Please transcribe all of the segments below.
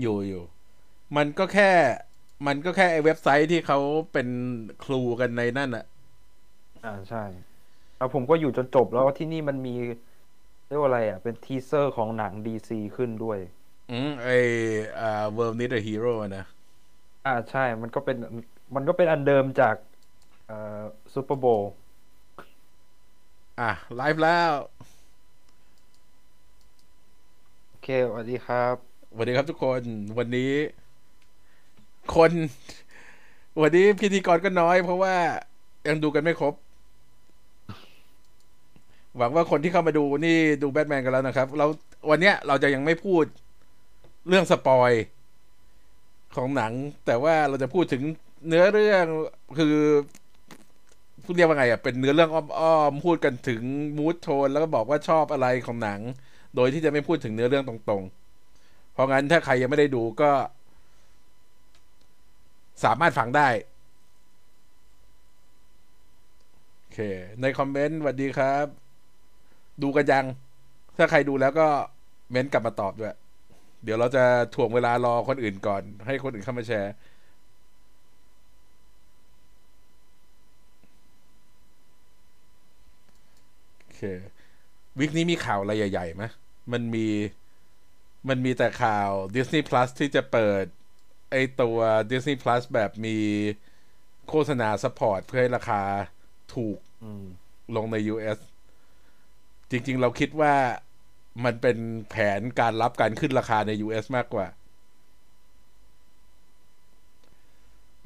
อยู่อยู่มันก็แค่ มันก็แค่ไอเว็บไซต์ที่เขาเป็นครูกันในนั่นอะอ่าใช่แล้วผมก็อยู่จนจบแล้วที่นี่มันมีเรียกว่าอะไรอะ เป็นทีเซอร์ของหนังดีซีขึ้นด้วย อืมไออ่า World Need a Hero อะนะอ่าใช่ มันก็เป็นมันก็เป็นอันเดิมจากเอ่อซูเปอร์โบว์อะไลฟ์แล้ว โอเคสวัสดีครับ สวัสดีครับทุกคนวันนี้ คน วันนี้พิธีกรก็น้อย เพราะว่ายังดูกันไม่ครบ หวังว่าคนที่เข้ามาดูนี่ดูแบทแมนกันแล้วนะครับ เราวันเนี้ยเราจะยังไม่พูดเรื่องสปอยของหนัง แต่ว่าเราจะพูดถึงเนื้อเรื่องคือพูดเรียกว่าไงอะเป็นเนื้อเรื่องอ้อมๆพูดกันถึงมูดโทนแล้วก็บอกว่าชอบอะไรของหนัง โดยที่จะไม่พูดถึงเนื้อเรื่องตรงๆ เพราะงั้นถ้าใครยังไม่ได้ดูก็ สามารถฟังได้ โอเค ในคอมเมนต์สวัสดีครับ ดูกันยัง ถ้าใครดูแล้วก็เม้นต์กลับมาตอบด้วย เดี๋ยวเราจะถ่วงเวลารอคนอื่นก่อน ให้คนอื่นเข้ามาแชร์โอเค วิกนี้มีข่าวอะไรใหญ่ๆไหมมันมี มันมีแต่ข่าว Disney Plus ที่จะเปิด ไอตัว Disney Plus แบบมีโฆษณาสปอร์ตเพื่อให้ราคาถูกอืมลงใน US จริง ๆ เราคิดว่ามันเป็นแผนการรับการขึ้นราคาใน US มากกว่า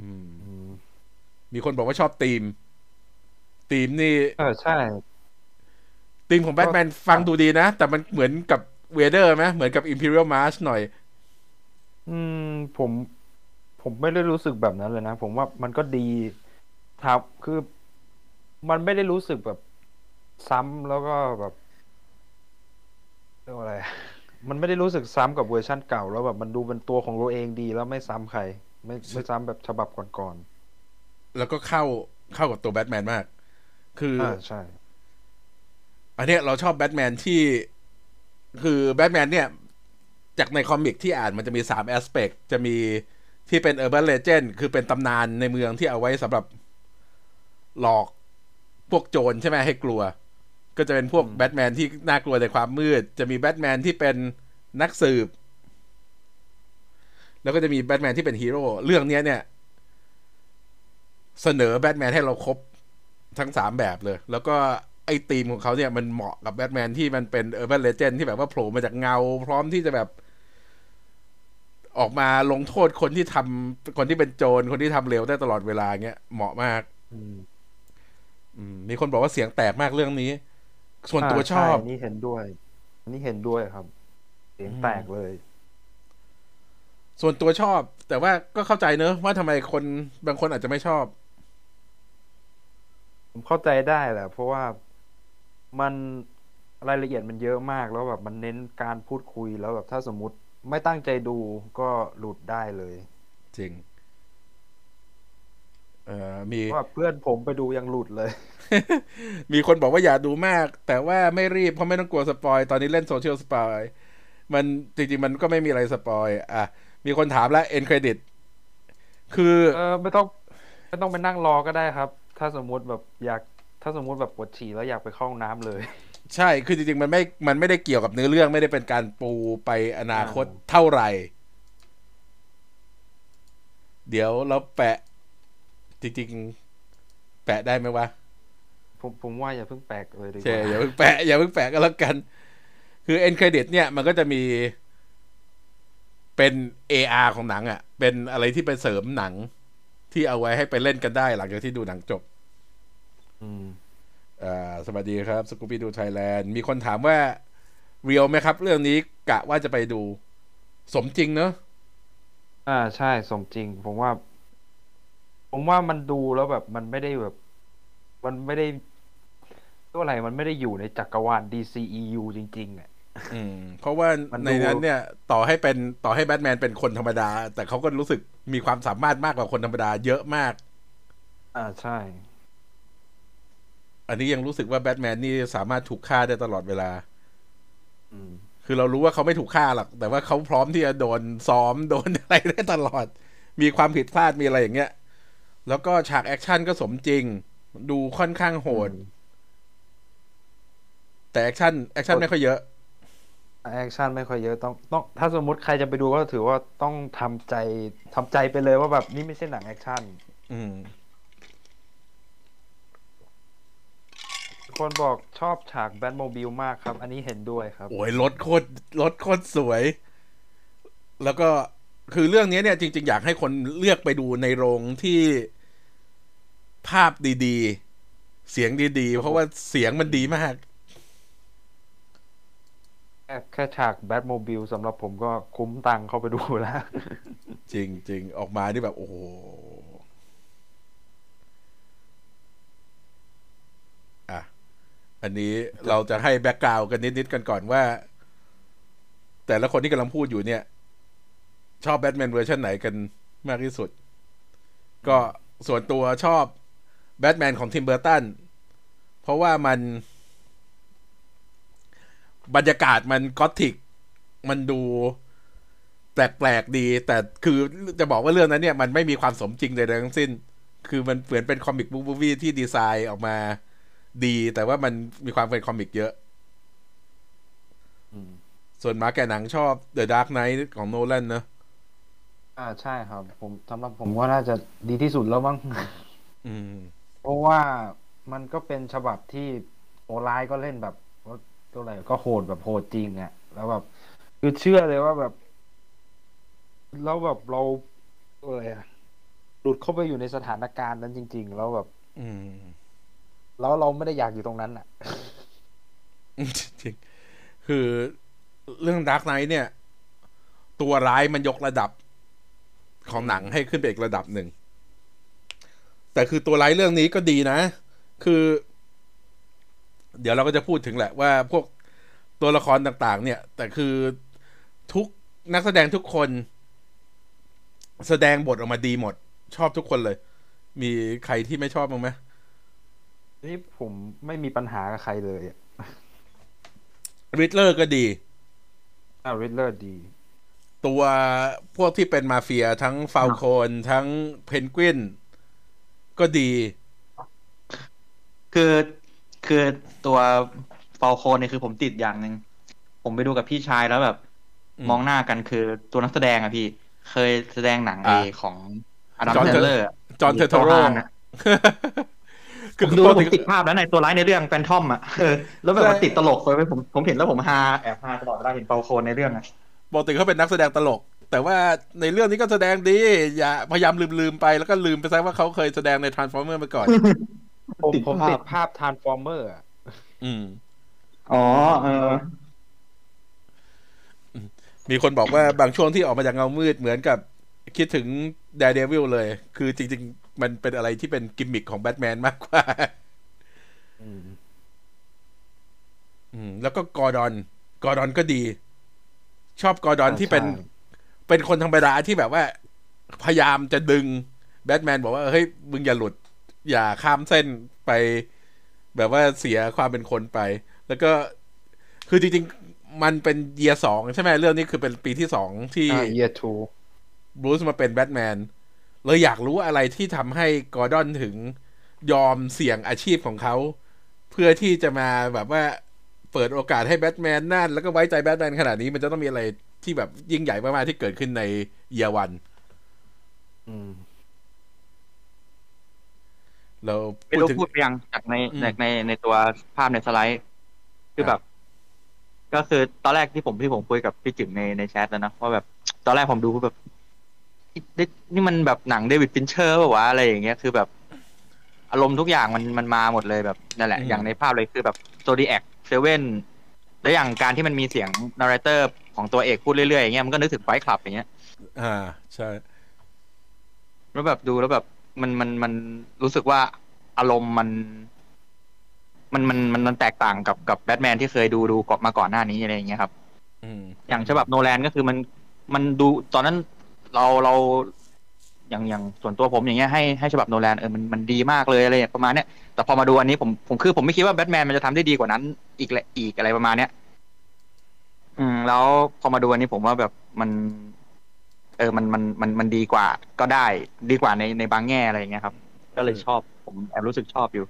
อืมอืมมีคนบอกว่าชอบธีมธีมนี่ เออ ใช่ธีมของแบทแมนฟังดูดีนะ แต่มันเหมือนกับ เวเดอร์ไหมเหมือนกับ Imperial March หน่อย อืม ผม ผมไม่ได้รู้สึกแบบนั้นเลยนะ ผมว่ามันก็ดีครับคือ มันไม่ได้รู้สึกแบบ ซ้ำแล้วก็แบบเรียกว่าอะไร มันไม่ได้รู้สึกซ้ำกับเวอร์ชั่นเก่า แล้วแบบมันดูเป็นตัวของตัวเองดี แล้วไม่ซ้ำใคร ไม่ไม่ซ้ำแบบฉบับก่อนแล้วก็เข้าเข้ากับตัวแบทแมนมาก คือๆออ่าใช่ อันเนี้ยเราชอบแบทแมนที่ คือแบทแมนเนี่ย จากในคอมิกที่อ่านมันจะมีสามแอสเปกจะมีที่เป็น Urban Legend คือเป็นตำนานในเมืองที่เอาไว้สำหรับหลอกพวกโจรใช่ไหมให้กลัว ก็จะเป็นพวกอืมแบทแมนที่น่ากลัวในความมืด จะมีแบทแมนที่เป็นนักสืบ แล้วก็จะมีแบทแมนที่เป็นฮีโร่เรื่องเนี้ยเนี่ย เสนอแบทแมนให้เราครบทั้งสามแบบเลย แล้วก็ ไอ้ธีมของเขาเนี่ยมันเหมาะกับแบทแมนที่มันเป็นเออร์ n บ e เลเจนที่แบบว่าโผล่มาจากเงา พร้อมที่จะแบบ ออกมาลงโทษคนที่ทำคนที่เป็นโจรคนที่ทำเร็วได้ตลอดเวลาเงี้ยเหมาะมากอืมอืมมีคนบอกว่าเสียงแตกมากเรื่องนี้ ส่วนตัวชอบาในี่เห็นด้วยอันนี่เห็นด้วยครับ เสียงแตกเลย ส่วนตัวชอบ แต่ว่าก็เข้าใจเนอะว่าทำไมคนบางคนอาจจะไม่ชอบผมเข้าใจได้แหละเพราะว่า มันรายละเอียดมันเยอะมากแล้วแบบมันเน้นการพูดคุยแล้วแบบถ้าสมมุติไม่ตั้งใจดูก็หลุดได้เลย จริง เอ่อมีเพราะว่าเพื่อนผมไปดูยังหลุดเลย มีคนบอกว่าอย่าดูมาก แต่ว่าไม่รีบเพราะไม่ต้องกลัว spoil ตอนนี้เล่น social spoil มันจริงๆ มันก็ไม่มีอะไรสปอยอะ มีคนถามแล้ว end credit คือ เออไม่ต้อง ไม่ต้องไปนั่งรอก็ได้ครับ ถ้าสมมุติแบบอยากถ้าสมมุติแบบปวดฉี่แล้วอยากไปเข้าห้องน้ำเลย ใช่ คือจริงๆ มันไม่ มันไม่ได้เกี่ยวกับเนื้อเรื่องไม่ได้เป็นการปูไปอนาคตอ่าเท่าไหร่ เดี๋ยวเราแปะ จริงๆ แปะได้ไหมวะ ผมผมว่าอย่าเพิ่งแปลกเลยดีกใช่ว่าอย่าเพิ่งแปะอย่าเพิ่งแปะก็แล้วกัน คือ end credit เนี่ยมันก็จะมีเป็น AR ของหนังอะ่ะ เป็นอะไรที่ไปเสริมหนังที่เอาไว้ให้ไปเล่นกันได้หลังจากที่ดูหนังจบ อืมอ่า สวัสดีครับสกูปี้ดูไทยแลนด์มีคนถามว่าเรียลไหมครับ เรื่องนี้กะว่าจะไปดู สมจริงเนอะอ่าใช่สมจริง ผมว่า ผมว่ามันดูแล้วแบบมันไม่ได้แบบ มันไม่ได้ตัวอะไรมันไม่ได้อยู่ในจักรวาล DCEU จริงๆอะอืม เพราะว่ามันดูในนั้นเนี่ย ต่อให้เป็นต่อให้แบทแมนเป็นคนธรรมดา แต่เขาก็รู้สึกมีความสามารถมากกว่าคนธรรมดาเยอะมาก อ่าใช่ อันนี้ยังรู้สึกว่าแบทแมนนี่สามารถถูกฆ่าได้ตลอดเวลาอืมคือเรารู้ว่าเขาไม่ถูกฆ่าหรอก แต่ว่าเขาพร้อมที่จะโดนซ้อมโดนอะไรได้ตลอด มีความผิดพลาดมีอะไรอย่างเงี้ย แล้วก็ฉาก action ก็สมจริง ดูค่อนข้างโหด แต่ action action ไม่ค่อยเยอะ action ไม่ค่อยเยอะต้องต้องถ้าสมมุติใครจะไปดูก็ถือว่าต้องทำใจทำใจไปเลยว่าแบบนี่ไม่ใช่หนัง action อืม คนบอกชอบฉากแบทโมบิลมากครับ อันนี้เห็นด้วยครับ โอ้ยรถโคตรรถโคตรสวย แล้วก็คือเรื่องนี้เนี่ย จริง ๆ อยากให้คนเลือกไปดูในโรงที่ภาพดี ๆ เสียงดี ๆ เพราะว่าเสียงมันดีมาก แค่แค่ฉากแบทโมบิลสำหรับผมก็คุ้มตังค์เข้าไปดูแล้ว จริงจริงออกมานี่แบบ โอ้โห อะ อันนี้เราจะให้ background กันนิดๆกันก่อนว่า แต่ละคนที่กำลังพูดอยู่เนี่ย ชอบ Batman version ไหนกันมากที่สุด ก็ส่วนตัวชอบแบทแมนของ Tim Burton เพราะว่ามัน บรรยากาศมันกอธิก มันดูแปลกๆดี แต่คือจะบอกว่าเรื่องนั้นเนี่ย มันไม่มีความสมจริงใดๆทั้งสิ้น คือมันเหมือนเป็น comic book movie ที่ดีไซน์ออกมา ดีแต่ว่ามันมีความเป็น comic เยอะอืมส่วนมาแก่หนังชอบ The Dark Knight ของโนแลนเนอะอ่าใช่ครับ ผมสำหรับผมว่าน่าจะดีที่สุดแล้วมั้งอืมเพราะว่ามันก็เป็นฉบับที่โอไลน์ก็เล่นแบบว่าตัวอะไรก็โหดแบบโหดจริงอะ่ะ แล้วแบบคือเชื่อเลยว่าแบบ แล้วแบบเราตัวอะไรอะหลุดเข้าไปอยู่ในสถานการณ์นั้นจริง ๆ แล้วแบบ อืม แล้วเราไม่ได้อยากอยู่ตรงนั้นอะจริงคือเรื่อง Dark Knight เนี่ย ตัวร้ายมันยกระดับของหนังให้ขึ้นไปอีกระดับหนึ่ง แต่คือตัวร้ายเรื่องนี้ก็ดีนะ คือ เดี๋ยวเราก็จะพูดถึงแหละว่าพวกตัวละครต่างๆ เนี่ย แต่คือทุกนักแสดงทุกคน แสดงบทออกมาดีหมด ชอบทุกคนเลย มีใครที่ไม่ชอบบ้างไหม นี่ผมไม่มีปัญหากับใครเลยอะริดเลอร์ก็ดี อ่าริดเลอร์ดี ตัวพวกที่เป็นมาเฟียทั้งฟาลโคนทั้งเพนกวินก็ดี คือคือตัวฟอลโคนเนี่ยคือผมติดอย่างหนึ่งผมไปดูกับพี่ชายแล้วแบบอืมมองหน้ากันคือตัวนักแสดงอะพี่ เคยแสดงหนังเออ่าของอดัม John เทเลอร์จอห์นเทโทโร่นะ ผมดูแล้วผมติดภาพนั้นในตัวร้ายในเรื่อง Phantom อะเออแล้วแบบมันติดตลกเลยผมผมเห็นแล้วผมฮาแอบฮาตลอดเวลาเห็นฟอลโคนในเรื่องอะปกติเขาเป็นนักแสดงตลก แต่ว่าในเรื่องนี้ก็แสดงดี อย่าพยายามลืมลืมๆไปแล้วก็ลืมไปซะว่าเขาเคยแสดงใน Transformer มาก่อน ผมติดผมภาพติดภาพ Transformer อืมอ๋อเออมีคนบอกว่าบางช่วงที่ออกมาจากเงามืดเหมือนกับคิดถึง Daredevil เลย คือจริงๆ มันเป็นอะไรที่เป็นกิมมิคของแบทแมนมากกว่าอืม แล้วก็กอร์ดอน กอร์ดอนก็ดี ชอบกอร์ดอนที่เป็น เป็นคนธรรมดาที่แบบว่า พยายามจะดึงแบทแมนบอกว่า เฮ้ย มึงอย่าหลุด อย่าข้ามเส้นไป แบบว่าเสียความเป็นคนไป แล้วก็คือจริงๆ มันเป็นเยียสองใช่ไหมเรื่องนี้คือเป็นปีที่สองที่อ่า year two บรูซมาเป็นแบทแมน เลยอยากรู้อะไรที่ทำให้กอร์ดอนถึงยอมเสี่ยงอาชีพของเขา เพื่อที่จะมาแบบว่าเปิดโอกาสให้แบทแมนนั่น แล้วก็ไว้ใจแบทแมนขนาดนี้มันจะต้องมีอะไรที่แบบยิ่งใหญ่มากๆที่เกิดขึ้นในเยียวัน อืมเราไม่พูดรู้ถึงพูดไปยังจากในอืมจากในในตัวภาพในสไลด์ คือคแบรับบ ก็คือตอนแรกที่ผมที่ผมคุยกับพี่จิ๋มในในแชทแล้วนะว่าแบบ ตอนแรกผมดูแบบ นี่นี่มันแบบหนังเดวิดฟินเชอร์ป่าวะอะไรอย่างเงี้ยคือแบบอารมณ์ทุกอย่างมันมันมาหมดเลยแบบนั่นแหละอืมอย่างในภาพเลยคือแบบZodiac Seven แล้วอย่างการที่มันมีเสียง narrator ของตัวเอกพูดเรื่อยๆอย่างเงี้ยมันก็นึกถึง Fight Club อย่างเงี้ย อ่าใช่แล้วแบบดูแล้วแบบมันมันมันรู้สึกว่าอารมณ์มัน มันมันมันมันแตกต่างกับกับแบทแมนที่เคยดูดูก่อนมาก่อนหน้านี้อะไรอย่างเงี้ยครับอืมอย่างฉบับโนแลนก็คือมันมันดูตอนนั้น เราเราอย่างอย่างส่วนตัวผมอย่างเงี้ยให้ให้ฉบับโนแลนเออมันมันดีมากเลยอะไรประมาณเนี้ยแต่พอมาดูอันนี้ผมผมคือผมไม่คิดว่าแบทแมนมันจะทำได้ดีกว่านั้น อีกแหละอีกอะไรประมาณเนี้ยอืม แล้วพอมาดูอันนี้ผมว่าแบบมัน เออมันมันมันมันดีกว่า ก็ได้ดีกว่าในในบางแง่อะไรอย่างเงี้ยครับ ก็เลยชอบผมแอบรู้สึกชอบอยู่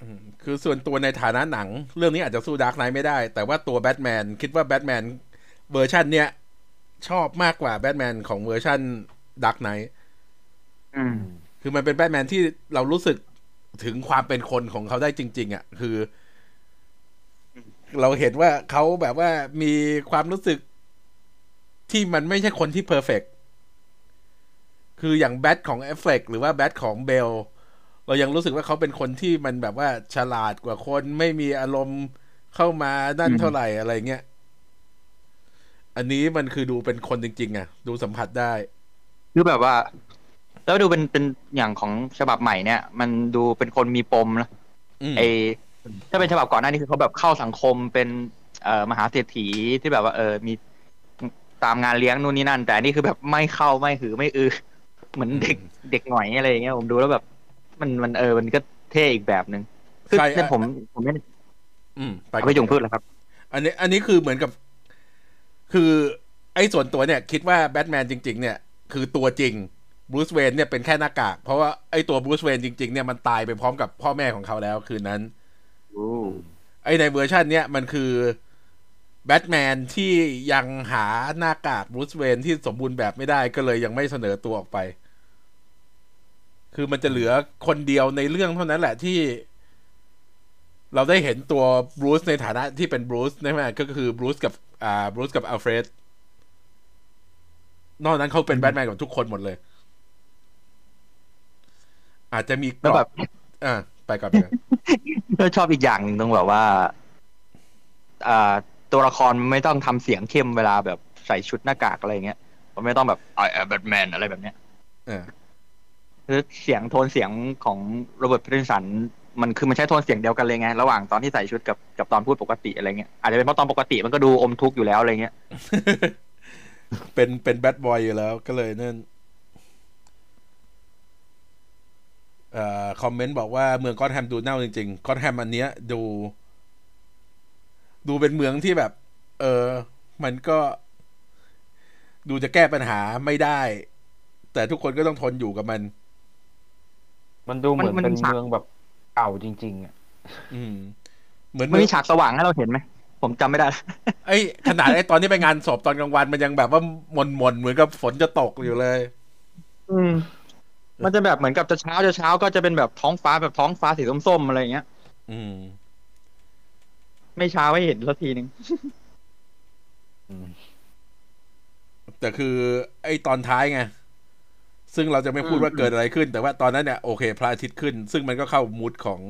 อืมคือส่วนตัวในฐานะหนัง เรื่องนี้อาจจะสู้ Dark Knight ไม่ได้ แต่ว่าตัวแบทแมนคิดว่าแบทแมนเวอร์ชันเนี้ย ชอบมากกว่าแบทแมนของเวอร์ชัน Dark Knightอืมคือมันเป็นแบทแมนที่เรารู้สึกถึงความเป็นคนของเขาได้จริง ๆอะ คือ เราเห็นว่าเขาแบบว่ามีความรู้สึกที่มันไม่ใช่คนที่ perfect คืออย่างแบทของแอฟเฟล็กหรือว่าแบทของเบล เรายังรู้สึกว่าเขาเป็นคนที่มันแบบว่าฉลาดกว่าคนไม่มีอารมณ์เข้ามานั่นอืมเท่าไหร่อะไรเงี้ย อันนี้มันคือดูเป็นคนจริง ๆ อะ ดูสัมผัสได้ คือแบบว่า แล้วดูเป็นเป็นอย่างของฉบับใหม่เนี่ย มันดูเป็นคนมีปมนะอืมไอถ้าเป็นฉบับก่อนหน้านี้คือเขาแบบเข้าสังคมเป็นเอ่อมหาเศรษฐีที่แบบว่า เออมีตามงานเลี้ยงนู่นนี่นั่น แต่อันนี่คือแบบไม่เข้าไม่หือไม่อือ เหมือนเด็กเด็กหน่อยอะไรอย่างเงี้ยผมดูแล้วแบบ มันมันเออมันก็เท่อีกแบบหนึ่งคือใช่เนี่ยผมผมไม่อืมไปไม่จงพูดแล้วครับ อันนี้ อันนี้คือเหมือนกับ คือไอ้ส่วนตัวเนี่ยคิดว่าแบทแมนจริง ๆ เนี่ย คือตัวจริงบรูซเวนเนี่ยเป็นแค่หน้ากาก เพราะว่าไอ้ตัวบรูซเวนจริง ๆ เนี่ยมันตายไปพร้อมกับพ่อแม่ของเขาแล้วคืนนั้นไอ้ในเวอร์ชันเนี้ยมันคือแบทแมนที่ยังหาหน้ากากบรูซเวนที่สมบูรณ์แบบไม่ได้ก็เลยยังไม่เสนอตัวออกไป คือมันจะเหลือคนเดียวในเรื่องเท่านั้นแหละที่ เราได้เห็นตัวบรูซในฐานะที่เป็นบรูซใช่ไหมก็คือบรูซกับ อ่าบรูซกับอัลเฟรดนอกนั้นเขาเป็นแบทแมนกับทุกคนหมดเลย อาจจะมีกแล้วรอแบบบอ่าไปก่อนไปก่อนก็ชอบอีกอย่างหนึ่งตรงแบบว่า อ่า ตัวละครไม่ต้องทำเสียงเข้มเวลาแบบใส่ชุดหน้ากากอะไรอย่างเงี้ยมันไม่ต้องแบบ I am Batman อะไรแบบเนี้ยเออคือเสียงโทนเสียงของโรเบิร์ตพรินสัน มันคือมันใช้โทนเสียงเดียวกันเลยไง ระหว่างตอนที่ใส่ชุดกับกับตอนพูดปกติอะไรเงี้ยอาจจะเป็นเพราะตอนปกติมันก็ดูอมทุกข์อยู่แล้วอะไรเงี้ยเป็นเป็นแบดบอยอยู่แล้วก็เลยนั่นเอ่อคอมเมนต์บอกว่าเมืองกอตแฮมดูเน่าจริงๆกอตแฮมอันเนี้ย ดู ดูเป็นเมืองที่แบบ เออ มันก็ ดูจะแก้ปัญหาไม่ได้ แต่ทุกคนก็ต้องทนอยู่กับมัน มันดูเหมือนมันเป็นมันฉากเมืองแบบ เก่าจริง ๆอะอืม เหมือนมันมีฉากสว่างให้เราเห็นไหมผมจำไม่ได้ ไอ้ขนาดไอ้ตอนที่ไปงานศพตอนกลางวันมันยังแบบว่าหมนหมนๆเหมือนกับฝนจะตกอยู่เลย อืม มันจะแบบเหมือนกับจะเช้าจะเช้าก็จะเป็นแบบท้องฟ้าแบบท้องฟ้าสีส้มๆอะไรเงี้ย อืม ไม่เช้าให้เห็นสักทีนึงแต่คือ ไอ้ตอนท้ายไง ซึ่งเราจะไม่พูดอืมว่าเกิดอะไรขึ้น แต่ว่าตอนนั้นเนี่ยโอเค พระอาทิตย์ขึ้น ซึ่งมันก็เข้ามูดของ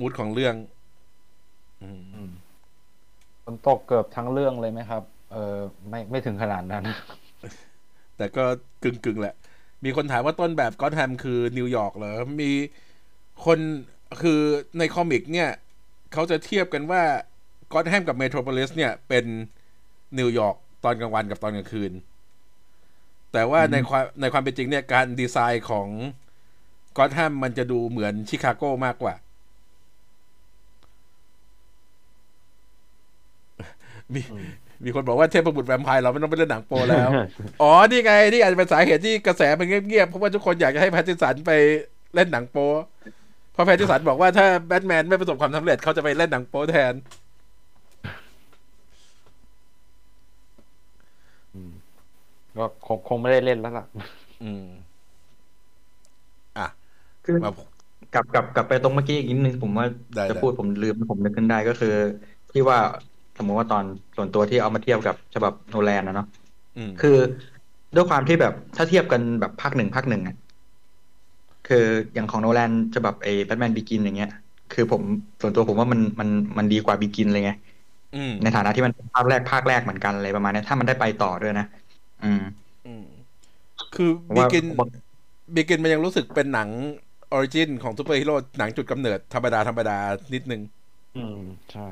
มูดของเรื่องอืมฝนตกเกือบทั้งเรื่องเลยไหมครับ เออไม่ไม่ถึงขนาดนั้น แต่ก็กึ่งกึ่งๆแหละ มีคนถามว่าต้นแบบก็อตแฮมคือนิวยอร์กเหรอ มีคนคือใน comic เนี่ยเขาจะเทียบกันว่าก็อตแฮมกับเมโทรโพลิสเนี่ยเป็นนิวยอร์กตอนกลางวันกับตอนกลางคืน แต่ว่าในความในความเป็นจริงเนี่ยการดีไซน์ของก็อตแฮมมันจะดูเหมือนชิคาโกมากกว่า มีมีคนบอกว่าเทพบุตรแวมไพร์เราไม่ต้องไปเล่นหนังโปแล้ว อ๋อ นี่ไง นี่อาจจะเป็นสาเหตุที่กระแสมันเงียบๆ เพราะว่าทุกคนอยากจะให้แพทติสันไปเล่นหนังโปเพราะแพทติสันบอกว่าถ้าแบทแมนไม่ประสบความสำเร็จเขาจะไปเล่นหนังโปแทน ก็คงคงไม่ได้เล่นแล้วล่ะ อืม อะคือมากลับกลับกลับไปตรงเมื่อกี้อีกนิดนึงผมว่าได้จะได้พูดผมลืมผมนึกขึ้นได้ก็คือ ที่ว่าสมมติว่าตอนส่วนตัวที่เอามาเทียบกับฉบับโนแลนนะเนาะอืมคือด้วยความที่แบบถ้าเทียบกันแบบภาคหนึ่งภาคหนึ่งอะคืออย่างของโนแลนฉบับไอ้ Batman Begins อย่างเงี้ย คือผมส่วนตัวผมว่ามันมันมันดีกว่า Begins เลยไงอืมในฐานะที่มันเป็นภาคแรกภาคแรกเหมือนกันอะไรประมาณเนี้ยถ้ามันได้ไปต่อด้วยนะ อืมอืมคือผมบิว่ากินผมว่า Begins มันยังรู้สึกเป็นหนัง origin ของซูเปอร์ฮีโร่หนังจุดกำเนิดธรรมดาธรรมดานิดนึง อืม ใช่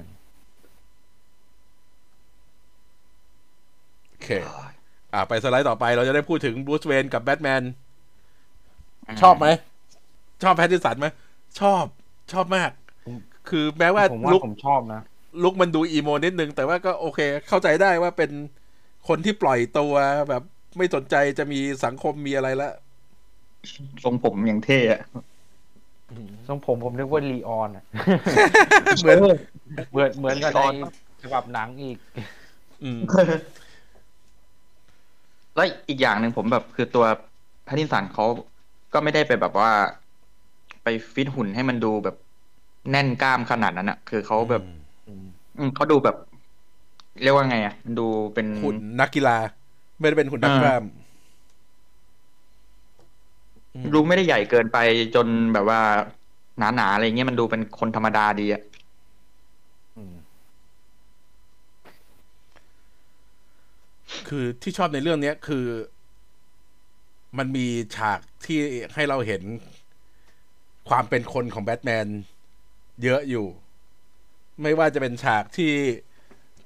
โอเค อะไปสไลด์ต่อไปเราจะได้พูดถึงบรูซเวนกับแบทแมน ชอบไหม ชอบแพทติสันไหม ชอบชอบมากผมคือแม้ว่าผมว่าลุกผมชอบนะ ลุกมันดูอีโมนิดนึง แต่ว่าก็โอเค เข้าใจได้ว่าเป็น คนที่ปล่อยตัวแบบไม่สนใจจะมีสังคมมีอะไรละทรงผมอย่างเท่อะทรงผมผมนึกว่าลีออนอะเหมือนเหมือนเหมือนกับในฉบับหนังอีกอืมแล้วอีกอย่างหนึ่งผมแบบคือตัวแพทตินสันเขาก็ไม่ได้ไปแบบว่า ไปฟิตหุ่นให้มันดูแบบแน่นกล้ามขนาดนั้นอะคือเขาแบบอืมเขาดูแบบ เรียกว่าไงอะดูเป็นหุ่นนักกีฬา ไม่ได้เป็นหุ่นนักกล้ามดูไม่ได้ใหญ่เกินไปจนแบบว่า หนาๆอะไรเงี้ยมันดูเป็นคนธรรมดาดีอะคือที่ชอบในเรื่องเนี้ยคือ มันมีฉากที่ให้เราเห็นความเป็นคนของแบทแมนเยอะอยู่ ไม่ว่าจะเป็นฉากที่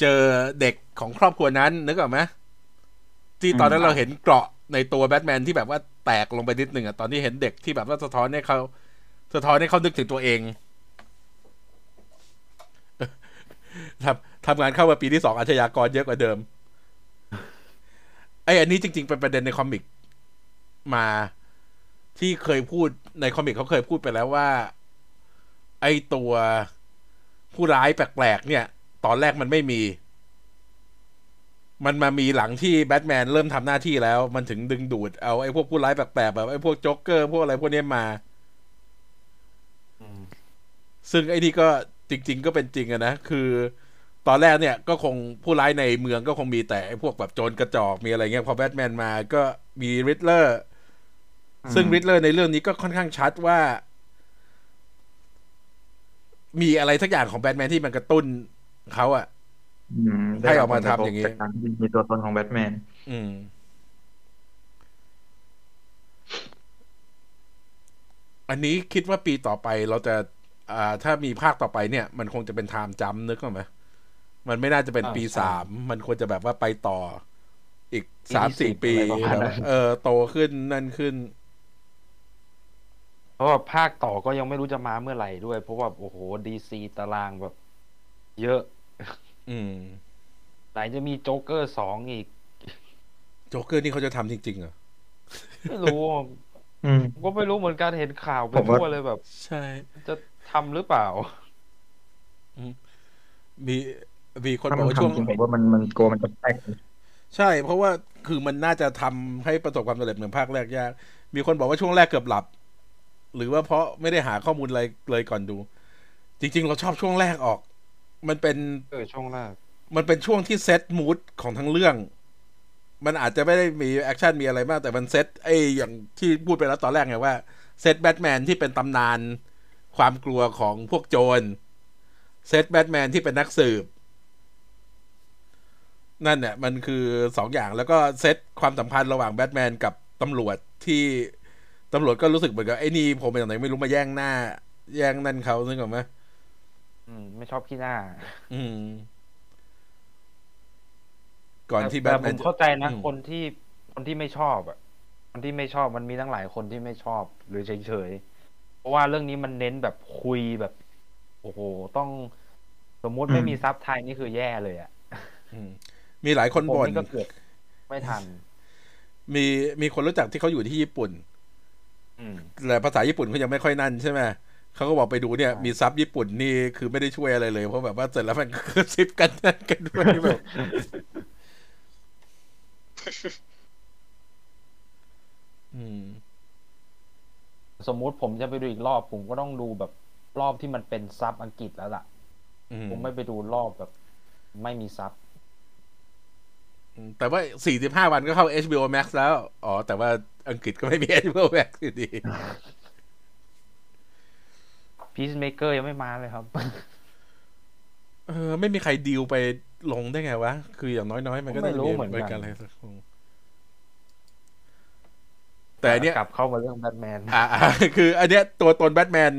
เจอเด็กของครอบครัวนั้นนึกออกไหมที่ตอนนั้นเราเห็นเกราะในตัวแบทแมนที่แบบว่าแตกลงไปนิดหนึ่งอะตอนที่เห็นเด็กที่แบบว่าสะท้อนให้เขาสะท้อนให้เขานึกถึงตัวเองทำทำงานเข้ามาปีที่สองอาชญากรเยอะกว่าเดิมไออันนี้จริง ๆ เป็นประเด็นในคอมิกมาที่เคยพูดในคอมิกเขาเคยพูดไปแล้วว่า ไอตัวผู้ร้ายแปลกๆเนี่ย ตอนแรกมันไม่มี มันมามีหลังที่แบทแมนเริ่มทำหน้าที่แล้ว มันถึงดึงดูดเอาไอ้พวกผู้ร้ายแปลกๆแบบไอ้พวกโจ๊กเกอร์พวกอะไรพวกเนี้ยมาซึ่งไอ้นี่ก็จริง ๆ ก็เป็นจริงอะนะ คือ ตอนแรกเนี่ยก็คงผู้ร้ายในเมืองก็คงมีแต่ไอ้พวกแบบโจรกระจอกมีอะไรเงี้ยพอแบทแมนมาก็มีริดเลอร์ ซึ่งริดเลอร์ในเรื่องนี้ก็ค่อนข้างชัดว่า มีอะไรสักอย่างของแบทแมนที่มันกระตุ้น เขาอะอืมให้ออกมาทำอย่างนี้นี้จากการที่มีตัวตนของแบทแมนอืมอันนี้คิดว่าปีต่อไปเราจะ อ่า ถ้ามีภาคต่อไปเนี่ย มันคงจะเป็นไทม์จัมป์นึกออกไหมมันไม่น่าจะเป็นอ่าปีใช่สาม มันควรจะแบบว่าไปต่อ อีกปีที่สามสี่สิบปีอะไรประมาณนั้นเออ โตขึ้นนั่นขึ้น เพราะว่าภาคต่อก็ยังไม่รู้จะมาเมื่อไหร่ด้วย เพราะว่า โอ้โหดีซีตารางแบบ เยอะ อืมไหนจะมีโจ๊กเกอร์สองอีก โจ๊กเกอร์นี่เขาจะทำจริงๆเหรอ ไม่รู้อืมผมก็ไม่รู้เหมือนกันเห็นข่าวไปผมว่าทั่วเลยแบบ ใช่ จะทำหรือเปล่า มีมีคนถ้าบอมักนว่าช่วงทำจริงผมว่ามันมันกลัวมันจะแตกใช่ เพราะว่าคือมันน่าจะทำให้ประสบความสำเร็จเหมือนภาคแรกยาก มีคนบอกว่าช่วงแรกเกือบหลับ หรือว่าเพราะไม่ได้หาข้อมูลอะไรเลยก่อนดู จริง ๆ เราชอบช่วงแรกออก มันเป็นเออช่วงแรกมันเป็นช่วงที่ set mood ของทั้งเรื่อง มันอาจจะไม่ได้มีแอคชั่นมีอะไรมาก แต่มันเซตไอ้อย่างที่พูดไปแล้วตอนแรกไงว่าเซตแบทแมนที่เป็นตำนานความกลัวของพวกโจรเซตแบทแมนที่เป็นนักสืบ นั่นเนี่ยมันคือสองอย่างแล้วก็เซตความสัมพันธ์ระหว่างแบทแมนกับตำรวจที่ตำรวจก็รู้สึกเหมือนกับไอ้นี่ผมเป็นอย่างไหนไม่รู้มาแย่งหน้า แย่งนั่นเขานึกออกไหม อืม ไม่ชอบขี้หน้า อืม ก่อนที่แบแต่ทแมผนมจะเข้าใจนะ อืมคนที่คนที่ไม่ชอบอะ คนที่ไม่ชอบมันมีตั้งหลายคนที่ไม่ชอบ หรือเฉยๆเพราะว่าเรื่องนี้มันเน้นแบบคุยแบบ โอ้โห ต้องสมมุติไม่มีซับไทยนี่คือแย่เลยอะอืมมีหลายคนผมบ่น นี่ก็เกือบไม่ทัน มีมีคนรู้จักที่เขาอยู่ที่ญี่ปุ่น อืม แต่ภาษาญี่ปุ่นเขายังไม่ค่อยนั่นใช่ไหม เขาก็บอกไปดูเนี่ยใช่มีซับญี่ปุ่นนี่คือไม่ได้ช่วยอะไรเลย เพราะแบบว่าเสร็จแล้วมันก็กระซิบกันนั่นกันด้วยแบบอืมสมมุติผมจะไปดูอีกรอบผมก็ต้องดูแบบรอบที่มันเป็นซับอังกฤษแล้วล่ะอืมผมไม่ไปดูรอบแบบ ไม่มีซับแต่ว่าสี่สิบห้าวันก็เข้า HBO Max แล้ว อ๋อ แต่ว่าอังกฤษก็ไม่มี HBO Max อยู่ดี พีซเมเกอร์ยังไม่มาเลยครับ เออ ไม่มีใครดีลไปลงได้ไงวะ คืออย่างน้อยๆ มันก็ต้องไม่รู้มีเหมือนกันอะไรสักคงแต่อันเนี้ยกลับเข้ามาเรื่องแบทแมน อ่าคืออันเนี้ยตัวตนแบทแมน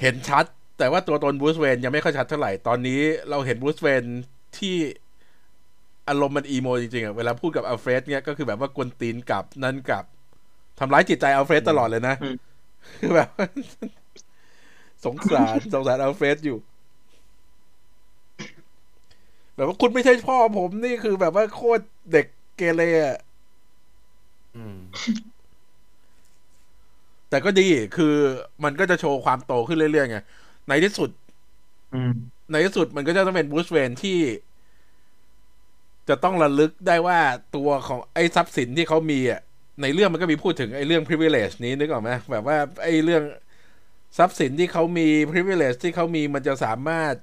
เห็นชัด แต่ว่าตัวตนบรูซเวนยังไม่ค่อยชัดเท่าไหร่ ตอนนี้เราเห็นบรูซเวนที่อารมณ์มัน emo จริงๆอะเวลาพูดกับอัลเฟรดเนี่ยก็คือแบบว่ากวนตีนกลับนั่นกลับทำร้ายจิตใจอัลเฟรดตลอดเลยนะอืมคือแบบ สงสารสงสารอัลเฟรดอยู่ แบบว่าคุณไม่ใช่พ่อผมนี่คือแบบว่าโคตรเด็กเกเรอะอืมแต่ก็ดีคือมันก็จะโชว์ความโตขึ้นเรื่อยๆไงในที่สุดอืมในที่สุดมันก็จะต้องเป็นบูสเวนที่ จะต้องระลึกได้ว่าตัวของไอ้ทรัพย์สินที่เขามีอะในเรื่องมันก็มีพูดถึงไอ้เรื่อง privilege นี้นึกออกไหมแบบว่าไอ้เรื่อง ทรัพย์สินที่เขามี privilege ที่เขามีมันจะสามารถ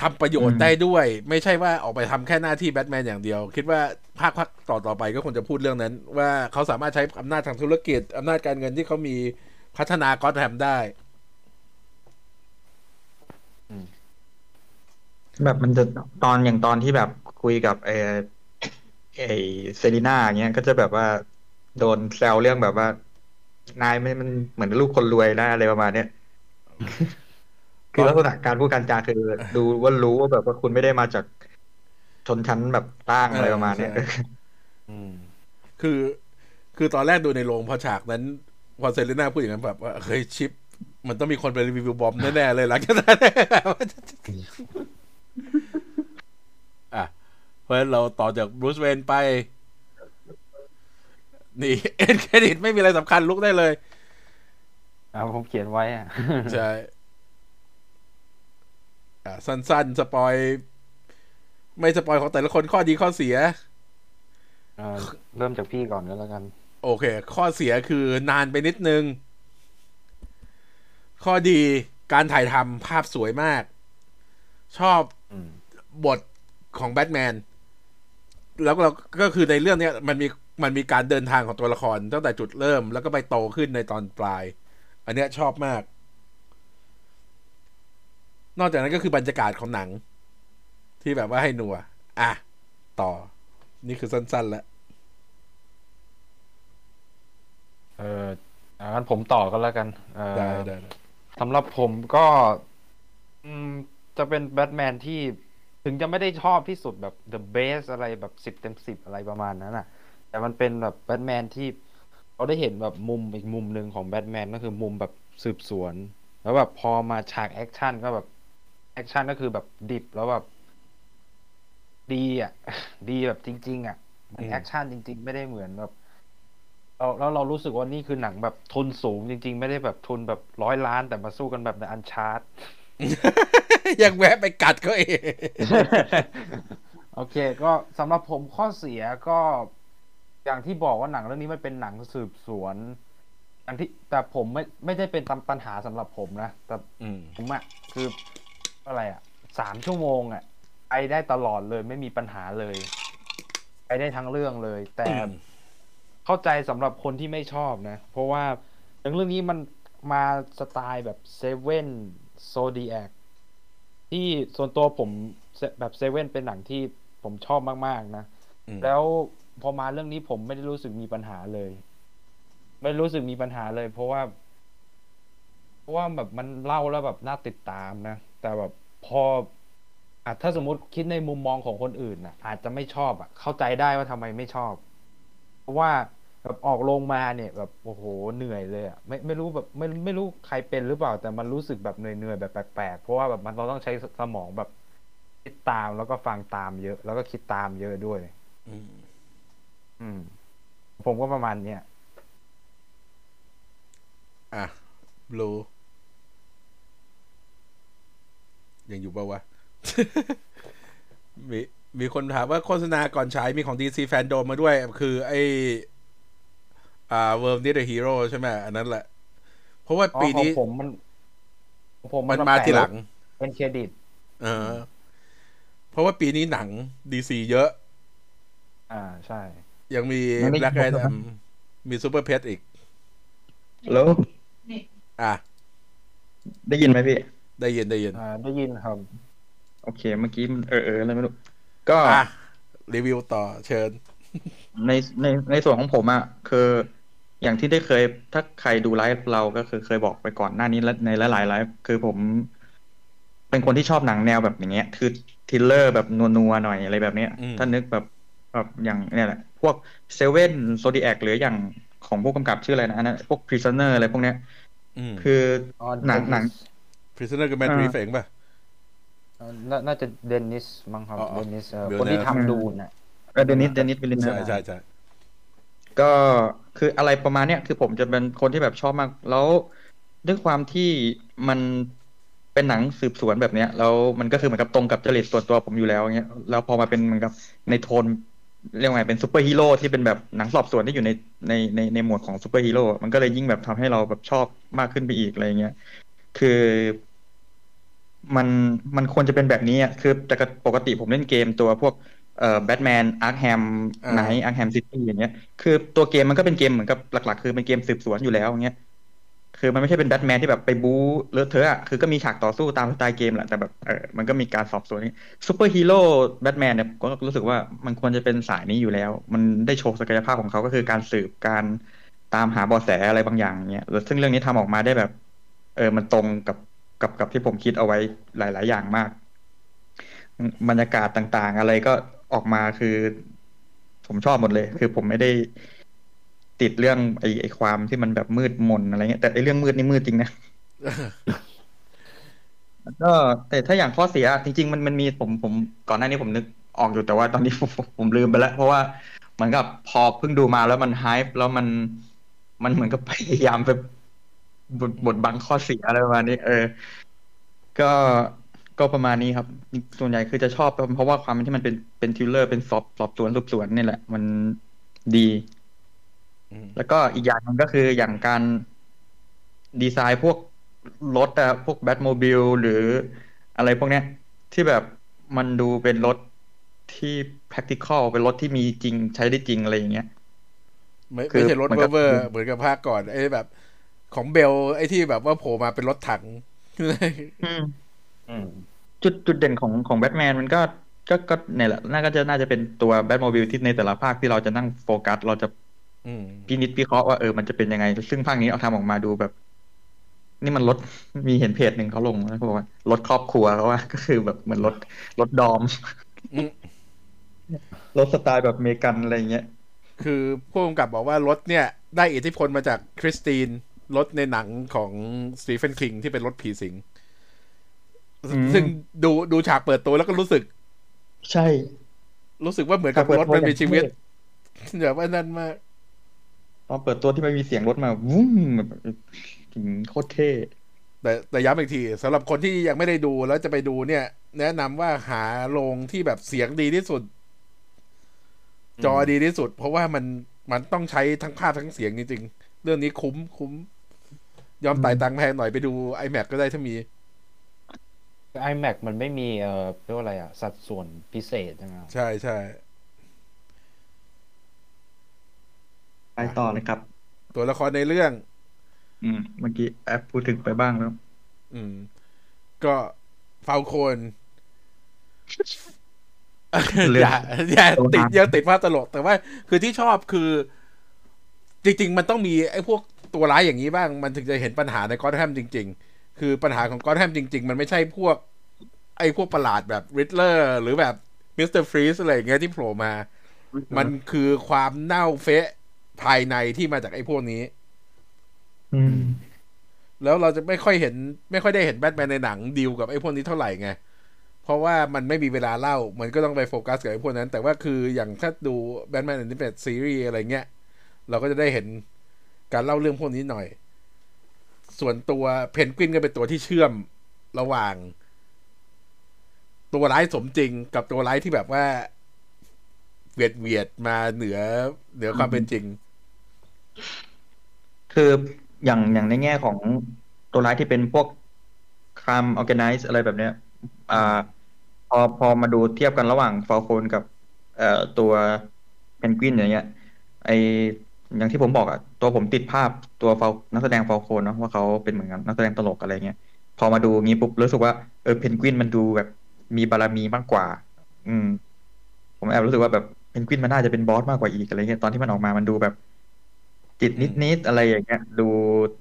ทำประโยชน์ได้ด้วย ไม่ใช่ว่าออกไปทำแค่หน้าที่แบทแมนอย่างเดียว คิดว่าภาคภาคต่อต่อไปก็คงจะพูดเรื่องนั้น ว่าเขาสามารถใช้อำนาจทางธุรกิจอำนาจการเงินที่เขามีพัฒนากอตแฮมได้แบบมันจะตอนอย่างตอนที่แบบคุยกับไอ้ไอ้เซรีน่าอย่างเงี้ยก็จะแบบว่า โดนแซวเรื่องแบบว่า นายไม่มันเหมือนลูกคนรวยนะอะไรประมาณเนี้ยคือลักษณะการพูดการจาคือ ดูว่ารู้ว่าแบบว่าคุณไม่ได้มาจากชนชั้นแบบตั้งอะไรประมาณเนี้ยใช่อืมคือ คือตอนแรกดูในโรงพอฉากนั้นพอเซเลน่าพูดอย่างนั้นแบบว่าเฮ้ยชิป มันต้องมีคนไปรีวิวบอมแน่ๆเลยหลังจากนั้นอะเพราะฉะนั้นเราต่อจากบรูซเวนไป นี่ end credit ไม่มีอะไรสำคัญลุกได้เลยอ่าผมเขียนไว้อะใช่อะสั้นๆ spoil ไม่ spoil ของแต่ละคนข้อดีข้อเสียเอ่อเริ่มจากพี่ก่อนก็แล้วกัน โอเค ข้อเสียคือนานไปนิดนึง ข้อดีการถ่ายทำภาพสวยมาก ชอบอืมบทของแบทแมนแล้วเราก็คือในเรื่องเนี้ยมันมี มันมีการเดินทางของตัวละครตั้งแต่จุดเริ่มแล้วก็ไปโตขึ้นในตอนปลาย อันเนี้ยชอบมาก นอกจากนั้นก็คือบรรยากาศของหนัง ที่แบบว่าให้หนัว อะ ต่อ นี่คือสั้นๆแล้วเอออ่างั้นผมต่อก็แล้วกันเอ่อได้ได้ได้สำหรับผมก็อืมจะเป็นแบทแมนที่ถึงจะไม่ได้ชอบที่สุดแบบ the best อะไรแบบสิบเต็มสิบอะไรประมาณนั้นอะ แต่มันเป็นแบบแบทแมนที่เราได้เห็นแบบมุมอีกมุมหนึ่งของแบทแมนก็คือมุมแบบสืบสวน แล้วแบบพอมาฉากแอคชั่นก็แบบแอคชั่นก็คือแบบดิบแล้วแบบดีอะ ดีแบบจริง ๆ อะ มันอืมแอคชั่นจริง ๆ ไม่ได้เหมือนแบบเราแล้วเรารู้สึกว่านี่คือหนังแบบทุนสูงจริง ๆ ไม่ได้แบบทุนแบบร้อยล้านแต่มาสู้กันแบบใน Uncharted ยังแวะไปกัดเขาเอง โอเค ก็สำหรับผมข้อเสียก็ อย่างที่บอกว่าหนังเรื่องนี้มันเป็นหนังสืบสวนอันที่แต่ผมไม่ไม่ได้เป็นปัญหาสำหรับผมนะแต่อืมผมอะคืออะไรอะสามชั่วโมงอะไปได้ตลอดเลยไม่มีปัญหาเลยไปได้ทั้งเรื่องเลย แต่อืมเข้าใจสำหรับคนที่ไม่ชอบนะ เพราะว่าหนังเรื่องนี้มันมาสไตล์แบบ Seven Zodiac ที่ส่วนตัวผมแบบเซเว่นเป็นหนังที่ผมชอบมาก ๆ นะอืมแล้ว พอมาเรื่องนี้ผมไม่ได้รู้สึกมีปัญหาเลย ไม่รู้สึกมีปัญหาเลย เพราะว่า เพราะว่าแบบมันเล่าแล้วแบบน่าติดตามนะ แต่แบบพออะถ้าสมมติคิดในมุมมองของคนอื่นนะอาจจะไม่ชอบอะ เข้าใจได้ว่าทำไมไม่ชอบ เพราะว่าแบบออกโรงมาเนี่ย แบบโอ้โหเหนื่อยเลยอะไม่ไม่รู้แบบไม่ไม่รู้ใครเป็นหรือเปล่า แต่มันรู้สึกแบบเหนื่อยเหนื่อยแบบแปลกๆเพราะว่าแบบมันเราต้องใช้สมองแบบคิดตามแล้วก็ฟังตามเยอะ แล้วก็คิดตามเยอะด้วย อืม อืม ผมก็ประมาณเนี้ยอะบลูยังอยู่ปะวะ มีมีคนถามว่าโฆษณาก่อนฉายมีของ DC Fan Dome มาด้วย คือ ไออ่า World Need a Hero ใช่ไหมอันนั้นแหละ เพราะว่าอ๋อปีของนี้ผมมันของผมมันมาทีหลัง เป็นเครดิต เออ เพราะว่าปีนี้หนัง DC เยอะ อ่าใช่ ยังมียังไม่ Black ครบ Adam มี Super Pet อีกแล้วอะ ได้ยินไหมพี่ ได้ยินได้ยิน อ่า ได้ยินครับ โอเค เมื่อกี้มันเออเอออะไรไม่รู้ ก็อะรีวิวต่อเชิญ ในในในส่วนของผมอะคืออย่างที่ได้เคย ถ้าใครดูไลฟ์เราก็คือเคยบอกไปก่อนหน้านี้และในหลายๆไลฟ์คือผม เป็นคนที่ชอบหนังแนวแบบอย่างเงี้ย คือ thriller แบบนัวๆหน่อยอะไรแบบเนี้ยอืมถ้านึกแบบ แบบอย่างเนี่ยแหละ พวก Seven Zodiac หรืออย่างของผู้กำกับชื่ออะไรนะอันนั้นพวก Prisoners อะไรพวกเนี้ยอืมคืออ๋อหนังหนัง Prisoner กับ Matt อ่า Reeves เองป่ะเอ่อน่าน่าจะ Denis มั้งครับอ๋ออ๋อ Denis เอ่อเดี๋ยวคนที่นะทำ Dune น่ะเออ Denis Denis Villeneuve ใช่ใช่ใช่ก็คืออะไรประมาณเนี้ยคือผมจะเป็นคนที่แบบชอบมาก แล้วด้วยความที่มันเป็นหนังสืบสวนแบบเนี้ยแล้วมันก็คือเหมือนกับตรงกับจริตส่วนตัวผมอยู่แล้วเงี้ยแล้วพอมาเป็นเหมือนกับในโทน เรียกว่าไงเป็นซูเปอร์ฮีโร่ที่เป็นแบบหนังสอบสวนที่อยู่ในในในในหมวดของซูเปอร์ฮีโร่มันก็เลยยิ่งแบบทำให้เราแบบชอบมากขึ้นไปอีกอะไรเงี้ยคือมันมันควรจะเป็นแบบนี้อะคือแต่ปกติผมเล่นเกมตัวพวกเอ่อ Batman Arkham Knight Arkham City อย่างเงี้ยคือตัวเกมมันก็เป็นเกมเหมือนกับหลัก ๆ คือเป็นเกมสืบสวนอยู่แล้วอย่างเงี้ย คือมันไม่ใช่เป็นแบทแมนที่แบบไปบู๊เลอะเทอะอะคือก็มีฉากต่อสู้ตามสไตล์เกมแหละแต่แบบเออมันก็มีการสอบสวนซูเปอร์ฮีโร่แบทแมนเนี่ยก็รู้สึกว่ามันควรจะเป็นสายนี้อยู่แล้ว มันได้โชว์ศักยภาพของเขาก็คือการสืบการตามหาเบาะแสอะไรบางอย่างเงี้ยซึ่งเรื่องนี้ทำออกมาได้แบบ เออมันตรงกับกับกับที่ผมคิดเอาไว้หลาย ๆ อย่างมาก บรรยากาศต่างๆ อะไรก็ออกมาคือ ผมชอบหมดเลย คือผมไม่ได้ ติดเรื่องไอ้ไอ้ความที่มันแบบมืดมนอะไรเงี้ยแต่ไอ้เรื่องมืดนี่มืดจริงนะแล้วก็แต่ถ้าอย่างข้อเสียจริง ๆ มันมันมีผมผมก่อนหน้านี้ผมนึกออกอยู่แต่ว่าตอนนี้ผมผมผมลืมไปแล้ว เพราะว่าเหมือนกับพอเพิ่งดูมาแล้วมันไฮป์แล้วมันมันเหมือนกับพยายามไปบดบดบังข้อเสียอะไรประมาณนี้ เออ ก็ก็ประมาณนี้ครับ ส่วนใหญ่คือจะชอบ เพราะว่าความที่มันเป็นเป็น thriller เป็นสอบสอบสวนสืบสวนนี่แหละ มันดีอืม แล้วก็อีกอย่างหนึงก็คืออย่างการดีไซน์พวกรถอะพวก Batmobile หรืออะไรพวกเนี้ย ที่แบบมันดูเป็นรถที่ practical เป็นรถที่มีจริงใช้ได้จริงอะไรอย่างเงี้ยไม่คือไม่ใช่รถเหมือนเวกัอบร์เวอร์เหมือนกับภาคก่อนไอ้แบบ ของ Bale ไอ้ที่แบบว่าโผล่มาเป็นรถถังอืมอืมจุดจุดเด่นของของแบทแมนมันก็ก็ก็เนี่ยแหละน่าก็จะน่าจะเป็นตัว Batmobile ที่ในแต่ละภาคที่เราจะนั่งโฟกัส เราจะอืม พินิจพิเคราะห์ว่าเออมันจะเป็นยังไง ซึ่งภาคนี้เอาทำออกมาดูแบบ นี่มันรถมีเห็นเพจหนึ่งเขาลงแล้วเขาบอกว่ารถครอบครัวเขาว่า ก็คือแบบเหมือนรถรถ Dom อืมรถสไตล์แบบอเมริกันอะไรอย่างเงี้ยคือผู้กำกับบอกว่ารถเนี่ย ได้อิทธิพลมาจากคริสตินรถในหนังของสตีเฟนคิงที่เป็นรถผีสิงอืมซึ่งดูดูฉากเปิดตัวแล้วก็รู้สึก ใช่ รู้สึกว่าเหมือนกับฉากเปิดรถตัวมันมีชีวิตอย่างเท่แบบว่านั่นมาก ตอนเปิดตัวที่ไม่มีเสียงรถมาวุ้มแบบถึงโคตรเท่แต่แต่ย้ำอีกทีสำหรับคนที่ยังไม่ได้ดูแล้วจะไปดูเนี่ย แนะนำว่าหาโรงที่แบบเสียงดีที่สุด จอดีที่สุด เพราะว่ามันมันต้องใช้ทั้งภาพทั้งเสียงจริงๆ เรื่องนี้คุ้มคุ้ม ยอมจ่ายตังค์แพงหน่อยไปดู iMac ก็ได้ถ้ามี iMac มันไม่มีเอ่อเรียกว่าอะไรอะ สัดส่วนพิเศษใช่ไหมครับใช่ใช่ ไปต่อเลยครับ ตัวละครในเรื่อง อืม เมื่อกี้แอปพูดถึงไปบ้างแล้ว อืม ก็ Falconeเรื่องอย่าอย่าตัวติดหางอย่าติดภาพตลก แต่ว่า คือที่ชอบคือ จริง ๆ มันต้องมีไอ้พวกตัวร้ายอย่างนี้บ้าง มันถึงจะเห็นปัญหาในกอ t แฮมจริง ๆ คือปัญหาของกอ t แฮมจริง ๆ มันไม่ใช่พวก ไอ้พวกประหลาดแบบ Riddler หรือแบบ Mr. Freeze อะไรอย่างเงี้ยที่โผล่มา มันคือความเน่าเฟะ ภายในที่มาจากไอ้พวกนี้ อืม แล้วเราจะไม่ค่อยเห็น ไม่ค่อยได้เห็นแบทแมนในหนังดีลกับไอ้พวกนี้เท่าไหร่ไง เพราะว่ามันไม่มีเวลาเล่า มันก็ต้องไปโฟกัสกับไอ้พวกนั้น แต่ว่าคืออย่างถ้าดูแบทแมนอนิเมตซีรีส์อะไรเงี้ย เราก็จะได้เห็นการเล่าเรื่องพวกนี้หน่อย ส่วนตัวเพนกวินก็เป็นตัวที่เชื่อมระหว่าง ตัวร้ายสมจริงกับตัวร้ายที่แบบว่าเวียดเวียดมาเหนือเหนือความเป็นจริง คืออย่างอย่างในแง่ของตัวร้ายที่เป็นพวก crime organize อะไรแบบเนี้ย อ่า พอพอมาดูเทียบกันระหว่างฟอลโคนกับ เอ่อตัวเพนกวินอย่างเงี้ย ไออย่างที่ผมบอกอะตัวผมติดภาพตัวฟอลนักแสดงฟอลโคนเนาะว่าเขาเป็นเหมือนกันนักแสดงตลกอะไรเงี้ยพอมาดูงี้ปุ๊บรู้สึกว่าเออเพนกวินมันดูแบบมีบารมีมากกว่า อืม ผมแอบรู้สึกว่าแบบเพนกวินมันน่าจะเป็นบอสมากกว่าอีกอะไรเงี้ยตอนที่มันออกมามันดูแบบ จิตนิดๆอะไรอย่างเงี้ย ดู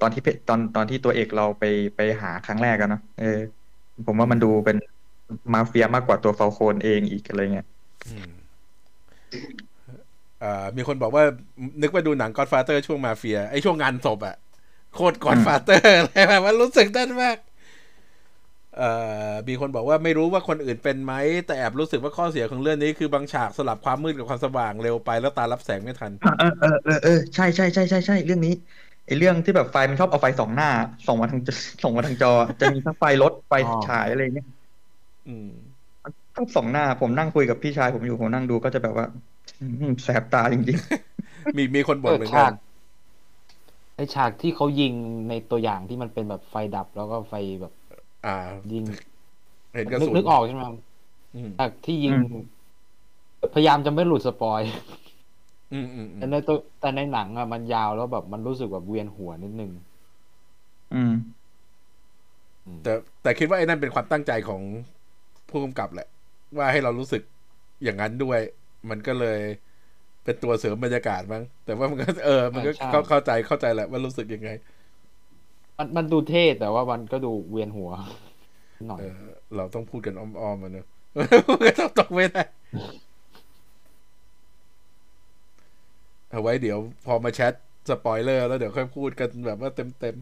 ตอนที่เพตอนตอนที่ตัวเอกเราไปไปหาครั้งแรกกันเนาะเออ ผมว่ามันดูเป็นมาเฟียมากกว่าตัวฟอลโคนเองอีกอะไรเงี้ยอืมอ่ามีคนบอกว่า นึกว่าดูหนัง Godfather ช่วงมาเฟียไอช่วงงานศพอะโคตร Godfather อะไรแบบว่ารู้สึกนั่นมากเอ่อ มีคนบอกว่าไม่รู้ว่าคนอื่นเป็นไหม แต่แอบรู้สึกว่าข้อเสียของเรื่องนี้คือบางฉากสลับความมืดกับความสว่างเร็วไปแล้วตารับแสงไม่ทัน เออเออเออเออใช่ใช่ใช่ใช่ใช่เรื่องนี้ไอ้เรื่องที่แบบไฟมันชอบเอาไฟสองหน้าส่องมาทางส่องมาทางจอ จะมีทั้งไฟรถไฟอ๋อฉายอะไรเงี้ยอืมทั้งสองหน้าผมนั่งคุยกับพี่ชายผมอยู่ผมนั่งดูก็จะแบบว่าอืมแสบตาจริงมีมีคนบ่นเออเหมือนฉากักนไอฉากที่เขายิงในตัวอย่างที่มันเป็นแบบไฟดับแล้วก็ไฟแบบ อ่า ยิง เห็นกระนึกสุนนึกออกใช่ไหมครับอืมฉากที่ยิง พยายามจะไม่หลุดสปอยอืมอืมอืแต่มในตัวแต่ในหนังอะมันยาวแล้วแบบมันรู้สึกแบบเวียนหัวนิดนึงๆอืมแต่แต่คิดว่าไอ้นั่นเป็นความตั้งใจของผู้กำกับแหละ ว่าให้เรารู้สึกอย่างนั้นด้วย มันก็เลยเป็นตัวเสริมบรรยากาศมั้งแต่ว่ามันก็เออ มันก็ใช่เข้าเข้าใจเข้าใจแหละว่ารู้สึกยังไง มันมันดูเท่แต่ว่ามันก็ดูเวียนหัวหน่อยเออเราต้องพูดกันอ้อมๆมันเนอะพูดกันตรงๆไม่ได้เอาไว้เดี๋ยวพอมาแชทสปอยเลอร์ แล้วเดี๋ยวค่อยพูดกันแบบว่าเต็มเต็ม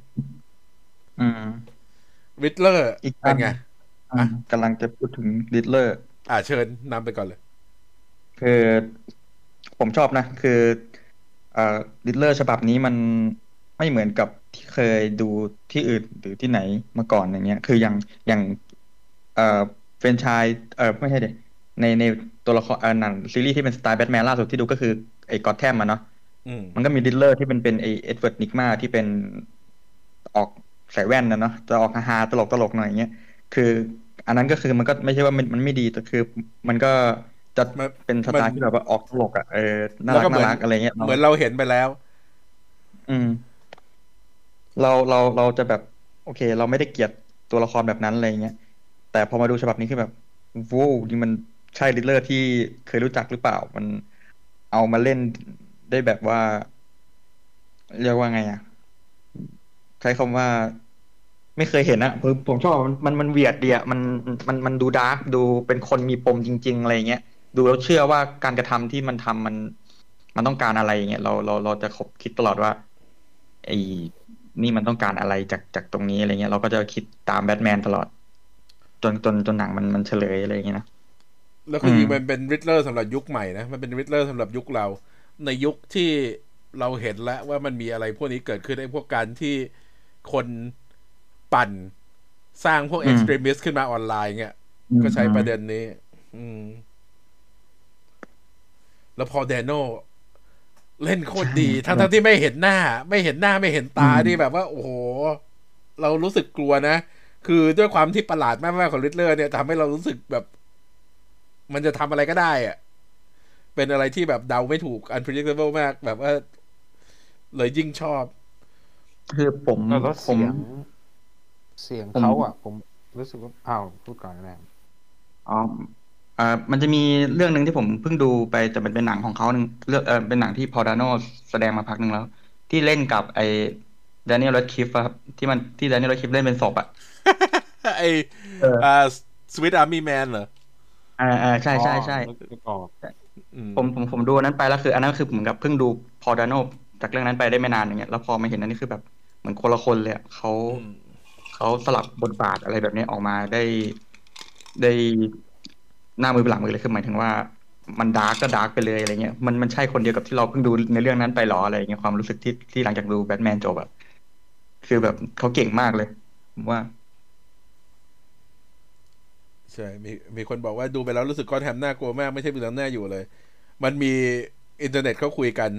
อืมๆวิทเลอร์อีกอัเป็นนไงอะกำลังจะพูดถึงดิดเลอร์ อ่าเชิญนำไปก่อนเลย คือผมชอบนะ คือเอ่อ Riddler ฉบับนี้มันไม่เหมือนกับ ที่เคยดูที่อื่นหรือที่ไหนมาก่อนอย่างเงี้ย คืออย่างอย่างเอ่อแฟรนไชส์เออไม่ใช่เด็ในในตัวละครเอ่อหนังซีรีส์ที่เป็นสไตล์แบทแมนล่าสุดที่ดูก็คือไอ้ก็อตแทมมาเนาะอืมมันก็มี Riddler ที่เป็นเป็นไอ Edward Nygma ที่เป็นออกใส่แว่นนะเนาะจะออกฮาๆตลกตลกหน่อยอย่างเงี้ยคือ อันนั้นก็คือมันก็ไม่ใช่ว่ามันมันไม่ดีแต่คือ มันก็จะมันเป็นสไตล์ที่แบบว่าออกตลกอะเออน่าแล้วรัก็กเหมือนน่ารักอะไรเงี้ยเหมือนเราเห็นไปแล้ว อืม เราเราเราจะแบบ โอเค เราไม่ได้เกลียดตัวละครแบบนั้นอะไรเงี้ยแต่พอมาดูฉบับนี้คือแบบว้วนี่มันใช่ดิเลอร์ที่เคยรู้จักหรือเปล่า มันเอามาเล่นได้แบบว่า เรียกว่าไงอะ ใช้คำว่า ไม่เคยเห็นอะผมผมชอบมันมันเวียดดีอะมันมันมันดูดาร์กดูเป็นคนมีปมจริง ๆ อะไรเงี้ยดูแล้วเชื่อว่าการกระทำที่มันทำมัน มันต้องการอะไรเงี้ยเราเราเราจะคบคิดตลอดว่าไอ นี่มันต้องการอะไรจากจากตรงนี้อะไรเงี้ยเราก็จะคิดตามแบทแมนตลอด จนจนจนหนังมันมันเฉลยอะไรอย่างเงี้ยนะแล้วคือจริงอืมมันเป็นริดเลอร์สำหรับยุคใหม่นะมันเป็นริดเลอร์สำหรับยุคเรา ในยุคที่เราเห็นแล้วว่ามันมีอะไรพวกนี้เกิดขึ้นไอ้พวกการที่คนปั่นสร้างพวกเอ็กซ์ตรีมิสขึ้นมาออนไลน์เงี้ยก็ใช้ประเด็นนี้ อืม แล้วพอแดโน เล่นโคตรดี ทั้งทั้งที่ไม่เห็นหน้า ไม่เห็นหน้าไม่เห็นตานี่แบบว่า โอ้โห เรารู้สึกกลัวนะ คือด้วยความที่ประหลาดมากๆของริดเลอร์เนี่ยทำให้เรารู้สึกแบบ มันจะทำอะไรก็ได้อะเป็นอะไรที่แบบเดาไม่ถูก unpredictable มาก แบบว่า เลยยิ่งชอบ คือผมแล้วก็ผมเสียงเสียงเขาอะ ผมรู้สึกว่าอ้าวพูดก่อนก็ได้อ๋อ อ่ามันจะมีเรื่องหนึ่งที่ผมเพิ่งดูไปแต่มันเป็นหนังของเขาหนึ่งเรื่องเออเป็นหนังที่พอดาโนแสดงมาพักหนึ่งแล้ว ที่เล่นกับไอ้แดเนียล r รดคลิฟครับที่มันที่แดเนียล r รดคลิฟเล่นเป็นศพอะไอเอออ่าสวิตอาร์มี่แมนเหรออ่าอ่าใช่ใช่ใช่อ๋อนึกนึกออกอืมผมผมผมดูอันนั้นไปแล้วคือ อันนั้นคือเหมือนกับเพิ่งดู Paul Dano จากเรื่องนั้นไปได้ไม่นานอย่างเงี้ยแล้วพอมาเห็นอันนี้คือแบบเหมือนคนละคนเลยอะเขาอืมเขาสลับบทบาทอะไรแบบนี้ออกมาได้ได้ หน้ามือเป็นหลังมือเลยคือหมายถึงว่ามัน dark ก็ dark ไปเลยอะไรเงี้ยมันมันใช่คนเดียวกับที่เราเพิ่งดูในเรื่องนั้นไปหรออะไรเงี้ยความรู้สึกที่ที่หลังจากดูแบทแมนจบอะคือแบบเขาเก่งมากเลยผมว่าใช่มีมีคนบอกว่าดูไปแล้วรู้สึกก้อนแฮมน่ากลัวมากไม่ใช่เป็นเมืองน่าอยู่เลย มันมีอินเทอร์เน็ตเขาคุยกัน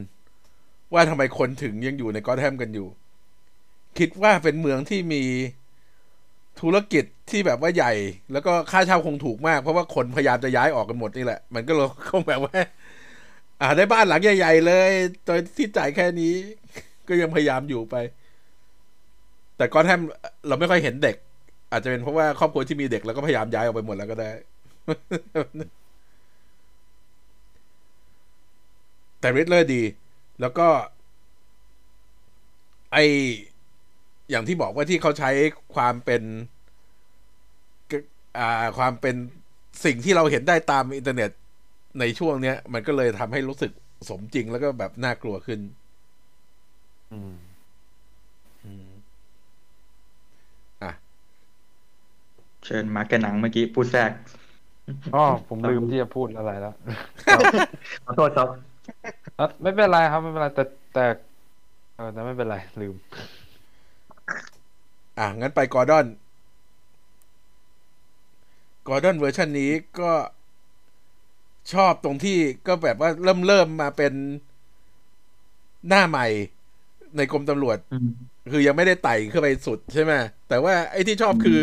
ว่าทำไมคนถึงยังอยู่ในก้อนแฮมกันอยู่ คิดว่าเป็นเมืองที่มี ธุรกิจที่แบบว่าใหญ่ แล้วก็ค่าเช่าคงถูกมาก เพราะว่าคนพยายามจะย้ายออกกันหมดนี่แหละ มันก็เลยคงแบบว่า อ่าได้บ้านหลังใหญ่ ๆ เลยโดยที่จ่ายแค่นี้ ก็ยังพยายามอยู่ไป แต่กอตแฮมเราไม่ค่อยเห็นเด็ก อาจจะเป็นเพราะว่าครอบครัวที่มีเด็กแล้วก็พยายามย้ายออกไปหมดแล้วก็ได้ แต่ริดเลอร์ดี แล้วก็ ไอ อย่างที่บอกว่าที่เขาใช้ความเป็นกอ่าความเป็นสิ่งที่เราเห็นได้ตามอินเทอร์เน็ตในช่วงเนี้ย มันก็เลยทำให้รู้สึกสมจริงแล้วก็แบบน่ากลัวขึ้น อืมอืมอะ เชิญมาร์กหนังเมื่อกี้พูดแทรกอ๋อผมลืมที่จะพูดอะไรแล้วขอโทษครับเอ้อไม่เป็นไรครับไม่เป็นไรแต่แต่เออแต่ไม่เป็นไรลืม อะ งั้นไปกอร์ดอน กอร์ดอนเวอร์ชันนี้ก็ชอบตรงที่ก็แบบว่าเริ่มเริ่มมาเป็นหน้าใหม่ในกรมตำรวจอืมคือยังไม่ได้ไต่ขึ้นไปสุดใช่ไหมแต่ว่าไอ้ที่ชอบคือ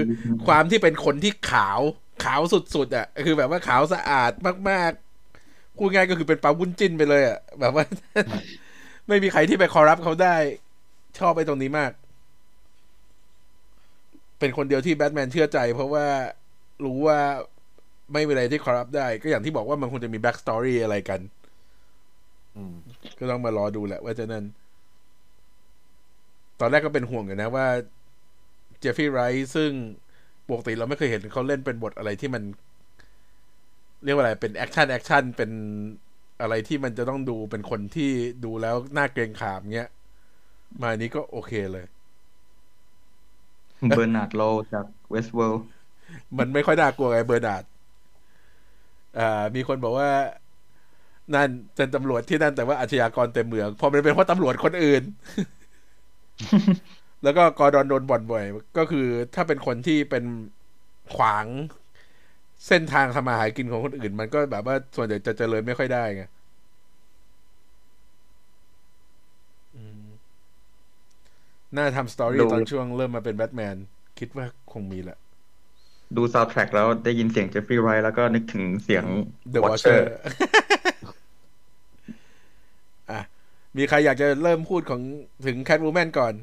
ความที่เป็นคนที่ขาวขาวสุดๆอะ คือแบบว่าขาวสะอาดมากๆพูดง่ายก็คือเป็นปลาวุ้นจิ้นไปเลยอะ แบบว่า ไม่มีใครที่ไปคอร์รัปเขาได้ ชอบไอ้ตรงนี้มาก เป็นคนเดียวที่แบทแมนเชื่อใจ เพราะว่ารู้ว่าไม่มีอะไรที่ corrupt ได้ ก็อย่างที่บอกว่ามันคงจะมี backstory อะไรกันอืมก็ต้องมารอดูแหละว่าจะนั่น ตอนแรกก็เป็นห่วงอยู่นะว่าเจฟฟรีย์ไรท์ซึ่งปกติเราไม่เคยเห็นเขาเล่นเป็นบทอะไรที่มัน เรียกว่าอะไร เป็นแอคชั่นแอคชั่นเป็นอะไรที่มันจะต้องดูเป็นคนที่ดูแล้วน่าเกรงขามเงี้ย มาอันนี้ก็โอเคเลย เบอร์นาร์ดโลว์จากเวสต์เวิลด์มันไม่ค่อยน่ากลัวไงเบอร์นาร์ดอ่ามีคนบอกว่า นั่นเป็นตำรวจที่นั่นแต่ว่าอาชญากรเต็มเมืองพอมันเป็นเพราะตำรวจคนอื่น แล้วก็กอร์ดอนโดนบ่อนบ่อยก็คือถ้าเป็นคนที่เป็นขวางเส้นทางทำมาหากินของคนอื่น มันก็แบบว่าส่วนใหญ่จะเจริญไม่ค่อยได้ไงอืม น่าทำ story ตอนช่วงเริ่มมาเป็นแบทแมน คิดว่าคงมีแหละ ดูซาวด์แทร็กแล้วได้ยินเสียงเจฟฟรีย์ไรท์แล้วก็นึกถึงเสียง The Watcher อะ มีใครอยากจะเริ่มพูดของถึง Catwoman ก่อน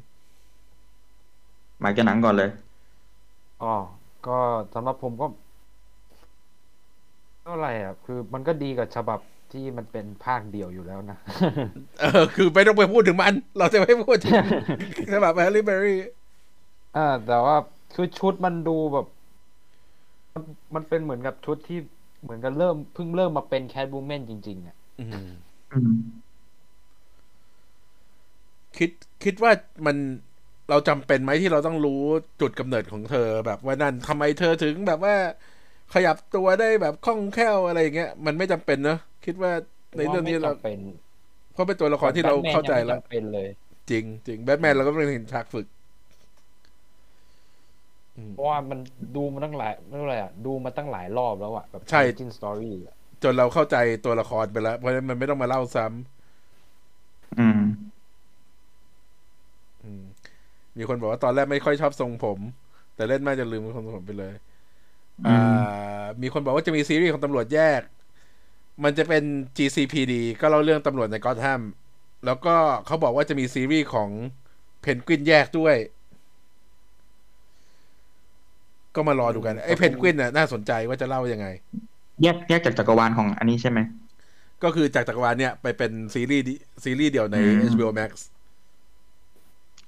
มาร์กหนังก่อนเลย อ๋อ ก็สำหรับผมก็ก็อะไรอะ คือมันก็ดีกับฉบับ ที่มันเป็นภาคเดียวอยู่แล้วนะ เออ คือไม่ต้องไปพูดถึงมัน เราจะไม่พูดถึงฉบับแฮร์รี่เบอรี่อ่าแต่ว่าคือชุดมันดูแบบ มันมันเป็นเหมือนกับชุดที่เหมือนกับเริ่มเพิ่งเริ่มมาเป็นแคทบูแมนจริง ๆ อะอืมอืมคิดคิดว่ามันเราจำเป็นไหมที่เราต้องรู้จุดกำเนิดของเธอ แบบว่านั่นทำไมเธอถึงแบบว่าขยับตัวได้แบบคล่องแคล่วอะไรอย่างเงี้ยมันไม่จำเป็นเนอะ คิดว่าในเรื่องนี้เราว่ไม่จำเป็นเพราะเป็นตัวละครที่เราเข้าใจแล้วแบทมนยังไม่จำเป็นเลย จริง จริงแบทแมนเราก็ไม่เห็นฉากฝึกเพราะว่ามันดูมาตั้งหลายไม่รู้อะไรอะดูมาตั้งหลายรอบแล้วอะแบบใช่จินสตอรี่อะจนเราเข้าใจตัวละครไปแล้ว เพราะฉะนั้นมันไม่ต้องมาเล่าซ้ำอืม อืม มีคนบอกว่าตอนแรกไม่ค่อยชอบทรงผม แต่เล่นมากจะลืมทรงผมไปเลยอืมอ่า มีคนบอกว่าจะมีซีรีส์ของตำรวจแยก มันจะเป็น GCPD ก็เล่าเรื่องตำรวจในกอตแฮมแล้วก็เขาบอกว่าจะมีซีรีส์ของเพนกวินแยกด้วย ก็มารอดูกันไอ้เพนกวินน่ะน่าสนใจว่าจะเล่ายังไง แยกแยกจากจักรวาลของอันนี้ใช่ไหม ก็คือจากจักรวาลเนี่ยไปเป็นซีรีส์ดิซีรีส์เดียวในอืม HBO Max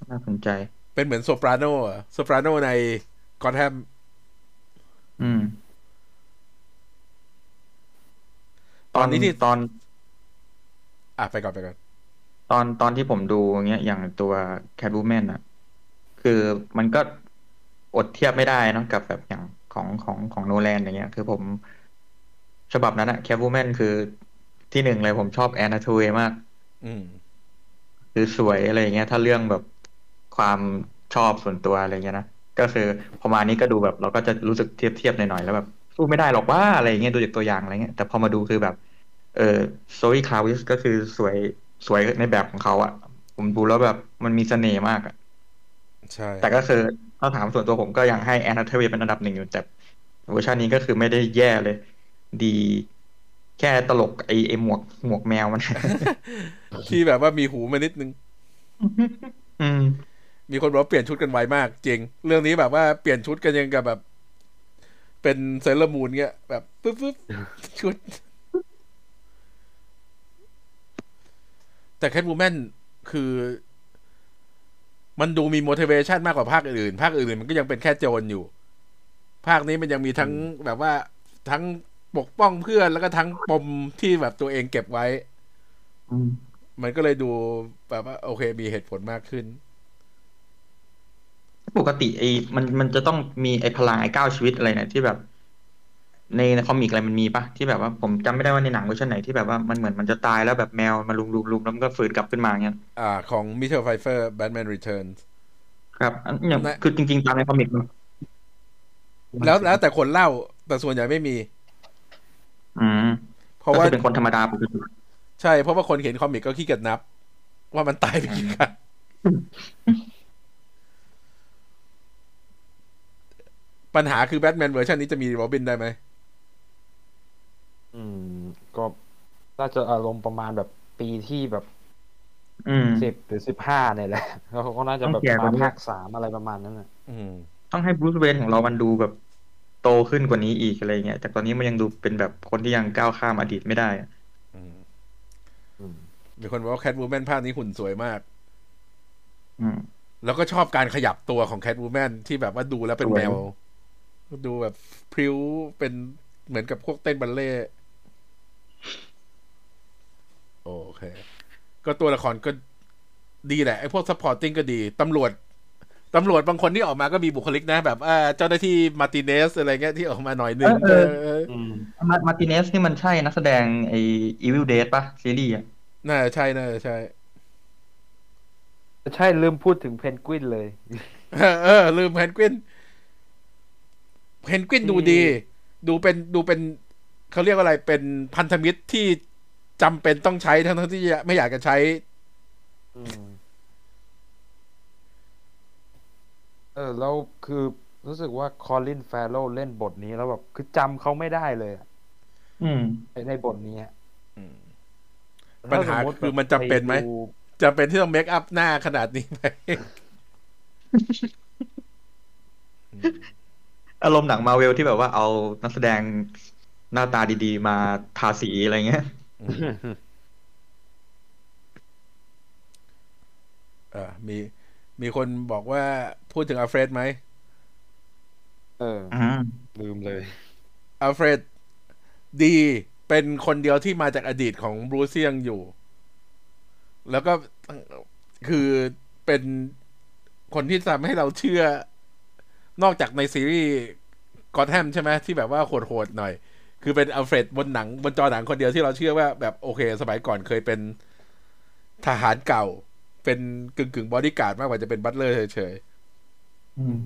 น่าสนใจ เป็นเหมือนโซปราโนอะโซปราโนในกอตแฮมอืม ตอนนี้ที่ตอน อะไปก่อนไปก่อนตอนตอนที่ผมดูอย่างเงี้ยอย่างตัว Catwoman อะคือมันก็อดเทียบไม่ได้เนอะกับแบบอย่างของของของโนแลนอย่างเงี้ย คือผม ฉบับนั้นอะ Catwoman คือที่หนึ่งเลยผมชอบแอนนาทูเมาก อืม คือสวยอะไรอย่างเงี้ย ถ้าเรื่องแบบความชอบส่วนตัวอะไรเงี้ยนะก็คือพอมานี้ก็ดูแบบ เราก็จะรู้สึกเทียบเทียบหน่อยๆแล้วแบบ สู้ไม่ได้หรอกว่าอะไรอย่างเงี้ยดูจากตัวอย่างอะไรเงี้ยแต่พอมาดูคือแบบ เออโซอีคราวิตซ์ก็คือสวยสวยในแบบของเขาอะผมดูแล้วแบบมันมีเสน่ห์มากอะใช่ แต่ก็คือถ้าถามส่วนตัวผมก็ยังให้แอนน์แฮทาเวย์เป็นอันดับหนึ่งอยู่แต่เวอร์ชันนี้ก็คือไม่ได้แย่เลย ดีแค่ตลกไอไอหมวกหมวกแมวมัน ที่แบบว่ามีหูมานิดนึง อืม มีคนบอกว่าเปลี่ยนชุดกันไวมาก จริง เรื่องนี้แบบว่าเปลี่ยนชุดกันยังกับแบบ เป็นเซเลอร์มูนเงี้ย แบบปึ๊บปึ๊บชุด แต่แคท w ูแมนคือ มันดูมี motivation มากกว่าภาคอื่น ภาคอื่นมันก็ยังเป็นแค่โจรอยู่ ภาคนี้มันยังมีทั้งแบบว่าทั้งปกป้องเพื่อนแล้วก็ทั้งปมที่แบบตัวเองเก็บไว้อืมมันก็เลยดูแบบว่า โอเค มีเหตุผลมากขึ้น ปกติไอ้มันมันจะต้องมีไอ้พลังไอ้เก้าชีวิตอะไรเนี่ยที่แบบในใน comic อะไรมันมีปะที่แบบว่าผมจำไม่ได้ว่าในหนังเวอร์ชันไหนที่แบบว่ามันเหมือนมันจะตายแล้วแบบแมวมารุมรุมรุมแล้วมันก็ฟื้นกลับขึ้นมาเงี้ยอ่า ของมิเชลไฟเฟอร์ Batman Returnsครับอันอย่างนะคือจริง ๆ ตามใน comic มันแล้วแล้วแต่คนเล่าแต่ส่วนใหญ่ไม่มี อืมเพราะว่าก็คือเป็นคนธรรมดาปกติใช่เพราะว่าคนเขียน comic ก็ขี้เกียจนับ ว่ามันตายไปกี่ครั้ง ปัญหาคือแบทแมนเวอร์ชันนี้จะมีโรบินได้ไหม อืม ก็น่าจะอารมณ์ประมาณแบบปีที่แบบอืมสิบหรือสิบห้าเนี่ยแหละแล้วเขาก็น่าจะแบบต้องแก่กมาว่านี้ภาคสามอะไรประมาณนั้นน่ะอืมต้องให้บรูซเวนของเรามันดูแบบโตขึ้นกว่านี้อีกอะไรเงี้ยจากตอนนี้มันยังดูเป็นแบบคนที่ยังก้าวข้ามอดีตไม่ได้อะอืมอืมมีคนบอกว่าแคทวูแมนภาคนี้หุ่นสวยมากอืมแล้วก็ชอบการขยับตัวของแคทวูแมนที่แบบว่าดูแล้วเป็นสวยแมว ดูแบบพริ้วเป็นเหมือนกับพวกเต้นบัลเล่ต์โอเค ก็ตัวละครก็ดีแหละ ไอ้พวก supporting ก็ดี ตำรวจ ตำรวจบางคนที่ออกมาก็มีบุคลิกนะ แบบอ่าเจ้าหน้าที่มาร์ติเนสอะไรเงี้ยที่ออกมาหน่อยนึงเออเอออืมมามาร์ติเนสนี่มันใช่นักแสดงไอ้ Evil Dead ปะซีรีส์อะ น่าจะใช่น่าจะใช่ ใช่ลืมพูดถึงเพนกวินเลย เออเออลืมเพนกวิน เพนกวินดูดี ดูเป็นดูเป็นเขาเรียกว่าอะไรเป็นพันธมิตรที่จำเป็นต้องใช้ทั้งทั้งที่ไม่อยากจะใช้อืมเออแล้วคือรู้สึกว่าคอลินแฟโรเล่นบทนี้แล้วแบบคือจำเขาไม่ได้เลยอะอืมในในบทนี้อะอืมปัญหาถ้สติคือมันจำเป็นไหมดูจำเป็นที่ต้องเมคอัพหน้าขนาดนี้ไหม อารมณ์หนังมาร์เวลที่แบบว่าเอานักแสดงหน้าตาดีๆ มาทาสีอะไรเงี้ยเออมีมีคนบอกว่าพูดถึงอัลเฟรดไหม เอออืมลืมเลยอัลเฟรดดีเป็นคนเดียวที่มาจากอดีตของบรูซที่ยังอยู่ แล้วก็คือเป็นคนที่ทำให้เราเชื่อ นอกจากในซีรีส์กอตแฮมใช่ไหมที่แบบว่าโหดๆหน่อย คือเป็นอัลเฟรดบนหนังบนจอหนังคนเดียวที่เราเชื่อว่าแบบโอเค สมัยก่อนเคยเป็นทหารเก่า เป็นกึ่งกึ่งบอดี้การ์ดมากกว่าจะเป็น butler เฉยๆอืม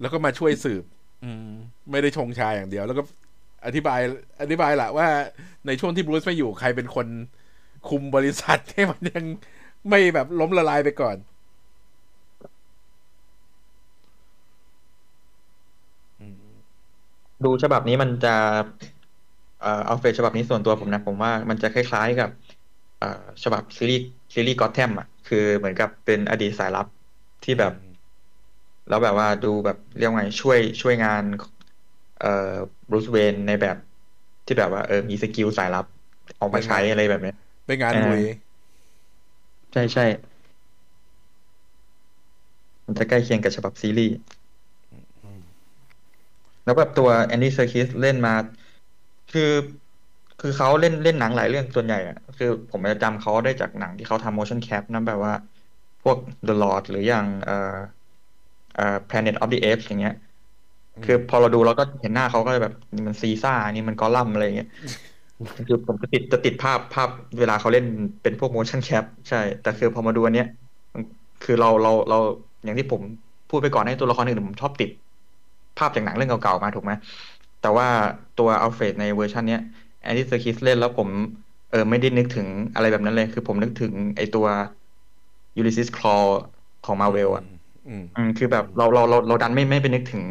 แล้วก็มาช่วยสืบ อืม ไม่ได้ชงชาอย่างเดียว แล้วก็อธิบาย อธิบายแหละว่า ในช่วงที่บรูซไม่อยู่ใครเป็นคนคุมบริษัทให้มันยังไม่แบบล้มละลายไปก่อน ดูฉบับนี้มันจะเอ่อเอาเฟรฉบับนี้ส่วนตัวผมนะ ผมว่ามันจะคล้ายๆกับเอ่อฉบับซีรีส์ซีรีส์ก็อตแทมอะคือเหมือนกับเป็นอดีตสายลับที่แบบ แล้วแบบว่าดูแบบเรียกว่าไงช่วยช่วยงาน เอ่อบรูซเวนในแบบที่แบบว่าเออมี skill สายลับออกมาใช้อะไรแบบเนี้ยเป็นงานเออลุยใช่ใช่มันจะใกล้เคียงกับฉบับซีรีส์ แล้วแบบตัวแอนดี้เซอร์คิสเล่นมา คือคือเขาเล่นเล่นหนังหลายเรื่องส่วนใหญ่อะคือผมจะจำเขาได้จากหนังที่เขาทำ motion cap นะแบบว่า พวก The Lord หรืออย่างเอ่อเอ่อ Planet of the Apes อย่างเงี้ย คือพอเราดูเราก็เห็นหน้าเขาก็แบบนี่มันซีซ่านี่มันกอลลัมอะไรอย่างเงี้ยคือผมจะติดจะติดภาพภาพเวลาเขาเล่นเป็นพวก motion cap ใช่ แต่คือพอมาดูอันเนี้ยมันคือเราเราเราอย่างที่ผมพูดไปก่อนให้ตัวละครอื่นผมชอบติด ภาพจากหนังเรื่องเก่าๆมาถูกไหมแต่ว่าตัวอัลเฟรดในเวอร์ชันเนี้ยแอนดี้เซอร์คิสเล่นแล้วผมเออไม่ได้นึกถึงอะไรแบบนั้นเลย คือผมนึกถึงไอตัวยูริซิสคลอของมาเวลอะอืมอืมคือแบบเราเราเราเราดันไม่ไม่ไปนึกถึง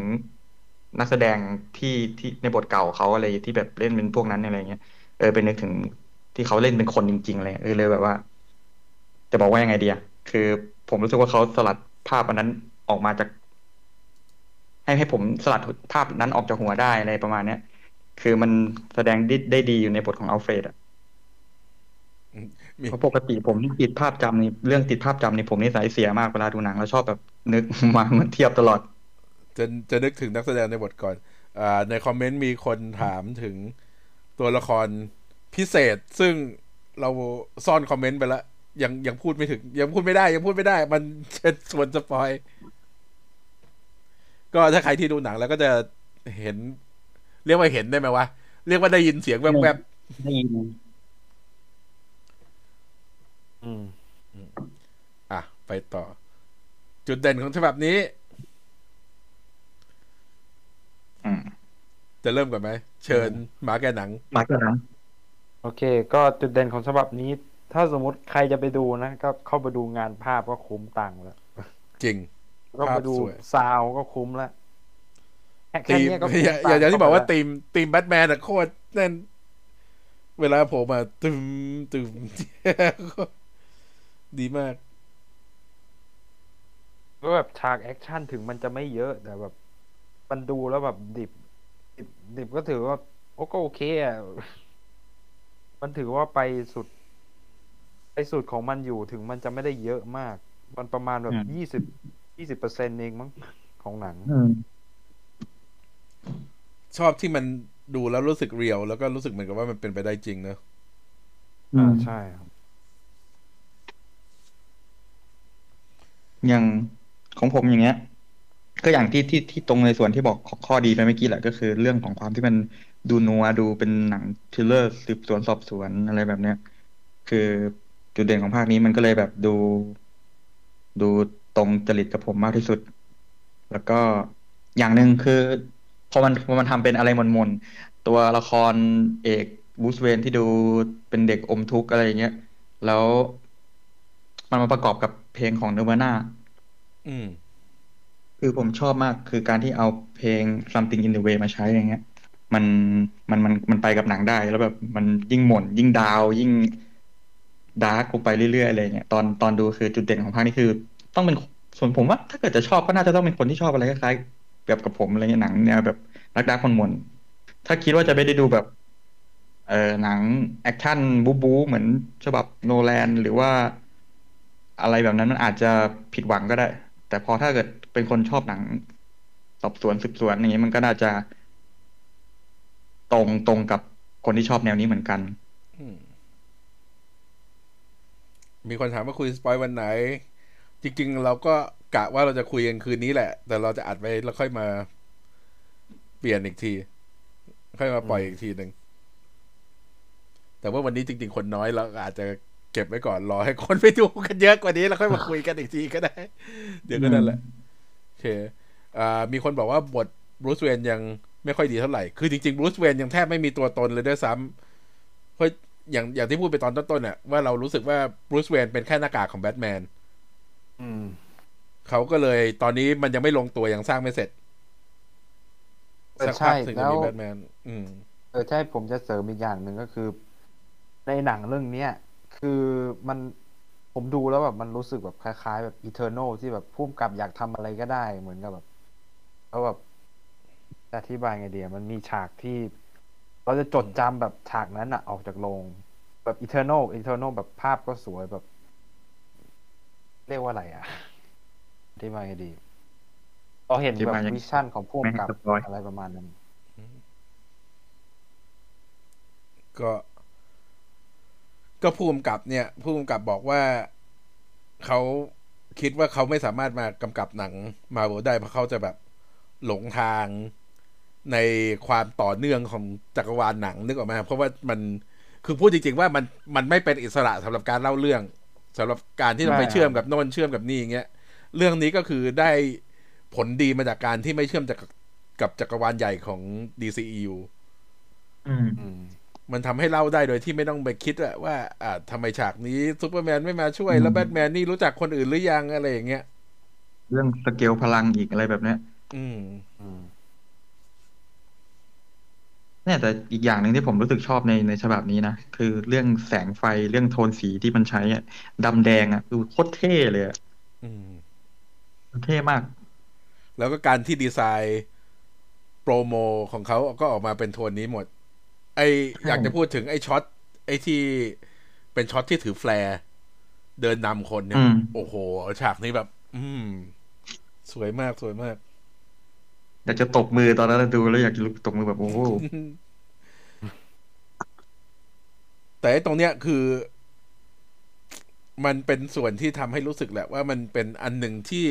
นักแสดงที่ที่ในบทเก่าเขาอะไรที่แบบเล่นเป็นพวกนั้นอะไรเงี้ยเออไปนึกถึงที่เขาเล่นเป็นคนจริงๆเลยเออเลยแบบว่า จะบอกว่ายังไงดีอะคือผมรู้สึกว่าเขาสลัดภาพอันนั้นออกมาจาก ให้ให้ผมสลัดภาพนั้นออกจากหัวได้อะไรประมาณเนี้ยคือมันแสดงได้ได้ดีอยู่ในบทของอัลเฟรดอะมีเพราะปกติผมนี่ติดภาพจำนี่เรื่องติดภาพจำนี่ผมนิสัยเสียมากเวลาดูหนังแล้วชอบแบบนึกมาเหมือนเทียบตลอด จะจะนึกถึงนักแสดงในบทก่อนอ่าในคอมเมนต์มีคนถามถึงตัวละครพิเศษ ซึ่งเราซ่อนคอมเมนต์ไปแล้วยังยังพูดไม่ถึง ยังพูดไม่ได้ ยังพูดไม่ได้ มันเป็นส่วนสปอย ก็ถ้าใครที่ดูหนังแล้วก็จะเห็น เรียกว่าเห็นได้ไหมวะ เรียกว่าได้ยินเสียงแวบได้ยินอืมๆอะ ไปต่อ จุดเด่นของฉบับนี้ อืม จะเริ่มก่อนไหม เชิญหมาแกหนังมาร์กนั้นโอเค ก็จุดเด่นของฉบับนี้ ถ้าสมมติใครจะไปดูนะ ก็เข้าไปดูงานภาพก็คุ้มตังค์แล้ว จริง ก็ไปดูภาพสวยซาวด์ก็คุ้มแล้วแค่แค่ตีมเนี้ยก็อคุ้มย่าตังค์อย่างที่บอกว่าเข้ไปตีมตีมแบทแมนอะโคตรแน่น เวลาโผล่มาตึมตึมดีมากแล้วก็แบบฉากแอคชั่นถึงมันจะไม่เยอะแต่แบบ มันดูแล้วแบบดิบ ดิบดิบก็ถือว่าโอ้ก็โอเคอะมันถือว่าไปสุด ไปสุดของมันอยู่ถึงมันจะไม่ได้เยอะมาก มันประมาณแบบยี่สิบ ยี่สิบเปอร์เซ็นต์เองมั้งของหนังชอบที่มันดูแล้วรู้สึก real แล้วก็รู้สึกเหมือนกับว่ามันเป็นไปได้จริงเนอะอ่าใช่ครับอย่างของผมอย่างเงี้ย ก็อย่างที่ที่ที่ตรงในส่วนที่บอกข้อข้อดีไปเมื่อกี้แหละก็คือเรื่องของความที่มันดูนัวดูเป็นหนัง thriller สืบสวนสอบสวนอะไรแบบเนี้ย คือจุดเด่นของภาคนี้มันก็เลยแบบดู ดู ตรงจริตกับผมมากที่สุด แล้วก็อย่างหนึ่งคือพอมันพอมันทำเป็นอะไรมนๆตัวละครเอกบูสเวนที่ดูเป็นเด็กอมทุกข์อะไรอย่างเงี้ยแล้วมันมาประกอบกับเพลงของเนวาน่าอืม คือผมชอบมากคือการที่เอาเพลง something in the way มาใช้อย่างเงี้ย มันมันมันมันไปกับหนังได้ แล้วแบบมันยิ่งหม่น ยิ่ง down ยิ่ง dark ลงไปเรื่อยๆอะไรเงี้ยตอนตอนดูคือจุดเด่นของภาคนี้คือ ต้องเป็นส่วนผมว่า ถ้าเกิดจะชอบก็น่าจะต้องเป็นคนที่ชอบอะไรคล้ายๆแบบกับผมอะไรเงี้ยหนังแนวแบบรัก dark หม่นๆถ้าคิดว่าจะไม่ได้ดูแบบ เออหนังแอคชั่นบู๊บูเหมือนฉบับโนแลนหรือว่าอะไรแบบนั้นมันอาจจะผิดหวังก็ได้ แต่พอถ้าเกิดเป็นคนชอบหนังสอบสวนสืบสวนอย่างนี้มันก็น่าจะ ตรงตรงกับคนที่ชอบแนวนี้เหมือนกันมีคนถามว่าคุยสปอยวันไหน จริง ๆ เราก็กะว่าเราจะคุยกันคืนนี้แหละ แต่เราจะอัดไว้แล้วค่อยมาเปลี่ยนอีกที ค่อยมาปล่อยอีกทีหนึ่งแต่ว่าวันนี้จริง ๆ คนน้อยเราอาจจะเก็บไว้ก่อนรอให้คนไปดูกันเยอะกว่านี้แล้วค่อยมาคุยกันอีกทีก็ได้ เดี๋ยวก็นั่นแหละโอเคมีคนบอกว่าบทบรูซเวนยังไม่ค่อยดีเท่าไหร่ คือจริงๆบรูซเวนยังแทบไม่มีตัวตนเลยด้วยซ้ำเพราะอย่างอย่างที่พูดไปตอนต้นๆน่ะว่าเรารู้สึกว่าบรูซเวนเป็นแค่หน้ากากของแบทแมน อืมเขาก็เลยตอนนี้มันยังไม่ลงตัวยังสร้างไม่เสร็จเออสักพักใช่ถึงจะแล้วมีแบทแมนอืมเออใช่ผมจะเสริมอีกอย่างหนึ่งก็คือ ในหนังเรื่องเนี้ย คือมันผมดูแล้วแบบมันรู้สึกแบบคล้ายๆ แบบอีเทอร์นลที่แบบพุ่มกับอยากทำอะไรก็ได้ เหมือนกับแบบแล้วแบบจะอธิบายไงเดียมันมีฉากที่ เราจะจดจำแบบฉากนั้นอะออกจากโรงแบบอีเทอร์นลอีเทอร์นลแบบภาพก็สวยแบบ เรียกว่าอะไรอะอธิบายไงดีเราเห็นอธิแบบบายยังวิชั่นของพุ่มกับไม่ให้สปอยอะไรประมาณนั้น ก็ ก็ผู้กำกับเนี่ย ผู้กำกับบอกว่าเขาคิดว่าเขาไม่สามารถมากำกับหนังมาเวลได้เพราะเขาจะแบบหลงทางในความต่อเนื่องของจักรวาลหนังนึกออกไหมเพราะว่ามันคือพูดจริง ๆ ว่ามันมันไม่เป็นอิสระสำหรับการเล่าเรื่อง สำหรับการที่เราไปใช่เชื่อมกับโน่นเชื่อมกับนี่อย่างเงี้ยเรื่องนี้ก็คือได้ผลดีมาจากการที่ไม่เชื่อมจากกับจักรวาลใหญ่ของ DCEU อืมอืมมันทำให้เล่าได้โดยที่ไม่ต้องไปคิดอะว่าอ่าทำไมฉากนี้ซูเปอร์แมนไม่มาช่วยอืมแล้วแบทแมนนี่รู้จักคนอื่นหรือยังอะไรอย่างเงี้ย เรื่องสเกลพลังอีกอะไรแบบเนี้ย อืมอืม เนี่ยแต่อีกอย่างหนึ่งที่ผมรู้สึกชอบในในฉบับนี้นะ คือเรื่องแสงไฟเรื่องโทนสีที่มันใช้อะดำแดงอะคือโคตรเท่เลยอะอืมเท่มาก แล้วก็การที่ดีไซน์โปรโมตของเขาก็ออกมาเป็นโทนนี้หมด ไออยากจะพูดถึงไอช็อตไอที่เป็นช็อตที่ถือ flare เดินนำคนเนี่อืยมโอ้โหฉากนี้แบบ อืม สวยมากสวยมาก อยากจะตบมือตอนนั้นดูแล้วอยากจะลุกตบมือแบบโอ้โหแต่ไอ้ตรงเนี้ยคือ มันเป็นส่วนที่ทำให้รู้สึกแหละว่ามันเป็นอันหนึ่งที่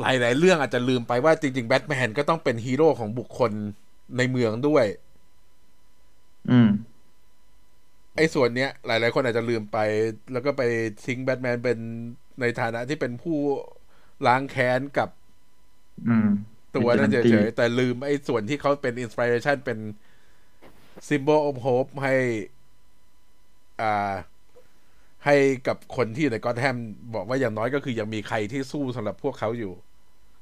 หลาย ๆ เรื่องอาจจะลืมไปว่าจริง ๆ แบทแมนก็ต้องเป็นฮีโร่ของบุคคลในเมืองด้วย อืมไอ้ส่วนเนี้ย หลาย ๆ คนอาจจะลืมไป แล้วก็ไปทิ้งแบทแมนเป็นในฐานะที่เป็นผู้ล้างแค้นกับอืม ตัวนั่น Vigilante เฉยๆแต่ลืมไอ้ส่วนที่เขาเป็นอินสปิเรชันเป็น symbol of hope ให้ อ่า ให้กับคนที่อยู่ในก็อตแฮมบอกว่าอย่างน้อยก็คือยังมีใครที่สู้สำหรับพวกเขาอยู่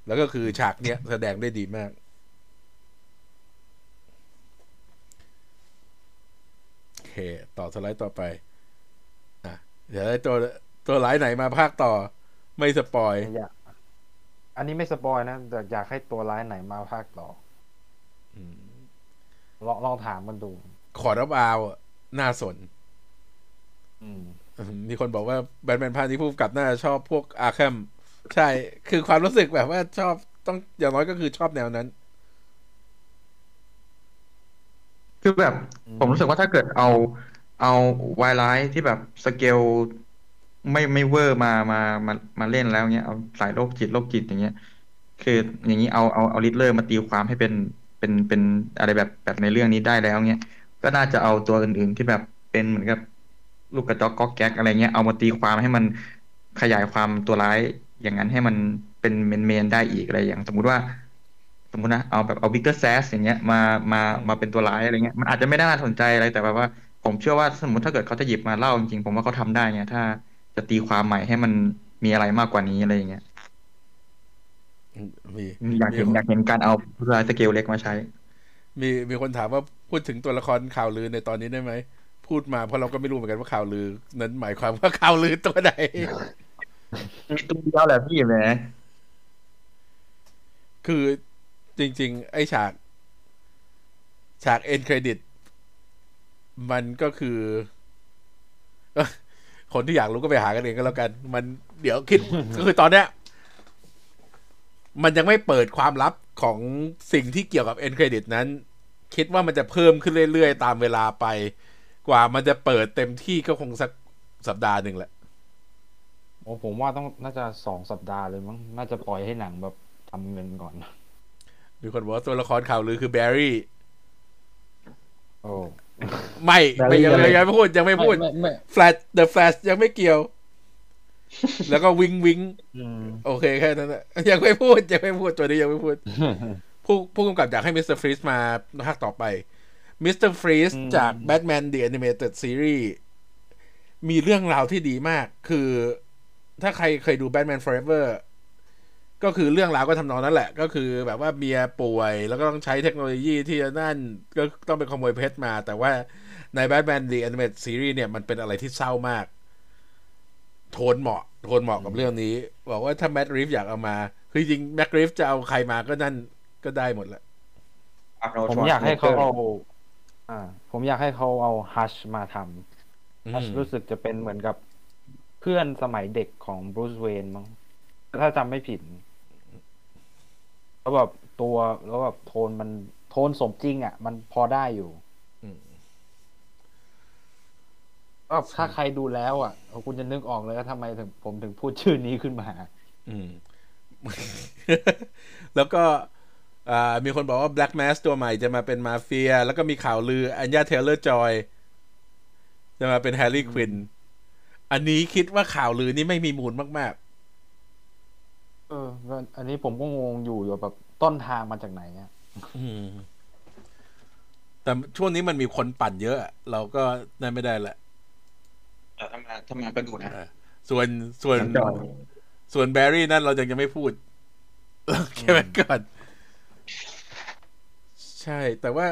แล้วก็คือฉากเนี้ยแสดงได้ดีมาก โอเค ต่อสไลด์ต่อไป อะ เดี๋ยวได้ตัวตัวร้ายไหนมาภาคต่อ ไม่สปอยอยาก อันนี้ไม่สปอยนะแต่อยากให้ตัวร้ายไหนมาภาคต่ออลองลองถามมันดู ขอรับอาวอะน่าสนอืมอืมมีคนบอกว่าแบทแมนภาคนี้ผู้กำกับน่าจะชอบพวกอาร์แคมใช่ คือความรู้สึกแบบว่าชอบต้องอย่างน้อยก็คือชอบแนวนั้น คือแบบอืมผมรู้สึกว่าถ้าเกิดเอาเอาวายร้ายที่แบบสเกล ไม่ไม่เวอร์มามามามาเล่นแล้วเงี้ยเอาสายโรคจิตโรคจิตอย่างเงี้ย คืออย่างนี้เอาเอาเอาริดเลอร์มาตีความให้เป็นเป็นเป็นอะไรแบบแบบในเรื่องนี้ได้แล้วเงี้ยก็น่าจะเอาตัวอื่น ๆที่แบบเป็นเหมือนกับลูกกระจ๊อกก๊อกแก๊กอะไรเงี้ยเอามาตีความให้มันขยายความตัวร้ายอย่างนั้นให้มันเป็น main main ได้อีกอะไรอย่าง สมมุติว่า สมมุตินะเอาแบบเอาวิกเตอร์แซสอย่างเงี้ยมามามาเป็นตัวร้ายอะไรเงี้ยมันอาจจะไม่ได้น่าสนใจอะไรแต่แบบว่า ผมเชื่อว่าสมมติถ้าเกิดเขาจะหยิบมาเล่าจริงๆผมว่าเขาทำได้ไงถ้า จะตีความใหม่ให้มันมีอะไรมากกว่านี้อะไรอย่างเงี้ยมีอยากเห็นมีอยากเห็นการเอาผู้ร้ายสเกลเล็กมาใช้ มีมีคนถามว่าพูดถึงตัวละครข่าวลือในตอนนี้ได้ไหม พูดมาเพราะเราก็ไม่รู้เหมือนกันว่าข่าวลือ นั้นหมายความว่าข่าวลือตัวไหนมีตัวเดียวแหละพี่แหมคือจริง ๆ ไอ้ฉาก ฉากเอ็นเครดิต มันก็คือเอ้อ คนที่อยากรู้ก็ไปหากันเองก็แล้วกัน มันเดี๋ยวคิดก็คือตอนเนี้ย มันยังไม่เปิดความลับของสิ่งที่เกี่ยวกับเอ็นเครดิตนั้น คิดว่ามันจะเพิ่มขึ้นเรื่อยๆ ตามเวลาไป กว่ามันจะเปิดเต็มที่ก็คงสักสัปดาห์หนึ่งแหละโอ้ผมว่าต้องน่าจะสองสัปดาห์เลยมั้งน่าจะปล่อยให้หนังแบบทำเงินก่อนมีคนบอกว่าตัวละครข่าวลือคือแบร์รี่โอ้ ไม่ไม่ยังยังยังไม่พูดยังไม่พูดไม่ไม่แฟลชเดอะแฟลชยังไม่เกี่ยว แล้วก็วิงวิงอืมโอเคแค่นั้นนะยังไม่พูดยังไม่พูดตัวนี้ยังไม่พูด ผู้ผู้กำกับอยากให้มิสเตอร์ฟรีสมาภาคต่อไปมิสเตอร์ฟรีสอืมจาก Batman The Animated Series มีเรื่องราวที่ดีมาก คือ ถ้าใครเคยดู Batman Forever ก็คือเรื่องราวก็ทำนองนั้นแหละ ก็คือแบบว่าเมียป่วย แล้วก็ต้องใช้เทคโนโลยีที่จะนั่นก็ต้องไปขโมยเพชรมา แต่ว่าใน Batman The Animated Series เนี่ยมันเป็นอะไรที่เศร้ามาก โทนเหมาะ โทนเหมาะกับเรื่องนี้ บอกว่าถ้าแมดริฟอยากเอามา คือจริงแมดริฟจะเอาใครมาก็นั่นก็ได้หมดแหละผมอยากให้เขาเอาอ่า ผมอยากให้เขาเอาฮัชมาทอืำฮัชมรู้สึกจะเป็นเหมือนกับเพื่อนสมัยเด็กของบรูซเวนมั้งถ้าจำไม่ผิด แล้วแบบตัวแล้วแบบโทนมันโทนสมจริง อะ มันพอได้อยู่อืมก็ถ้าใครดูแล้ว อะคุณจะนึกออกเลยว่าทำไมถึงผมถึงพูดชื่อนี้ขึ้นมา อืม แล้วก็อ่ามีคนบอกว่า Black Mass ตัวใหม่จะมาเป็นมาเฟีย แล้วก็มีข่าวลืออัญญาเทเลอร์จอยจะมาเป็นแฮร์รี่ควิน อันนี้คิดว่าข่าวลือนี่ไม่มีมูลมาก เออก็อันนี้ผมก็งงอยู่อยู่แบบต้นทางมาจากไหนอะๆอืมแต่ช่วงนี้มันมีคนปั่นเยอะ เราก็นั่นไม่ได้แหละแต่ถ้ามาถ้ามาก็ดูนะอ่าส่วนส่วนจอยส่วนแบร์รี่นั่นเรายังจะไม่พูดเก็บไว้ก่อนใช่ แต่ว่า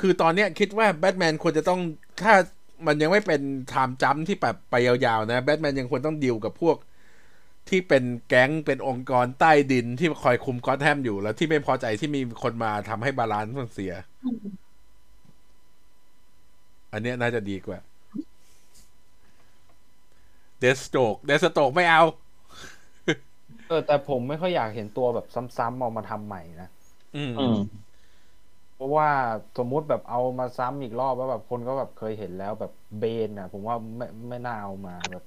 คือตอนเนี้ยคิดว่าแบทแมนควรจะต้องถ้ามันยังไม่เป็น time jump ที่แบบไปยาวๆนะแบทแมนยังควรต้องดีลกับพวก ที่เป็นแก๊งเป็นองค์กรใต้ดินที่คอยคุมกอตแฮมอยู่ แล้วที่ไม่พอใจที่มีคนมาทำให้ balance มันเสีย อันเนี้ยน่าจะดีกว่า เดธสโตรกเดธสโตรกไม่เอา เออ แต่ผมไม่ค่อยอยากเห็นตัวแบบซ้ำๆเอามาทำใหม่นะอืมอืมโอ้ราะว่าสมมุติแบบเอามาซ้ำอีกรอบแล้วแบบคนก็แบบเคยเห็นแล้วแบบเบนอะ ผมว่าไม่ไม่น่าเอามาแบบ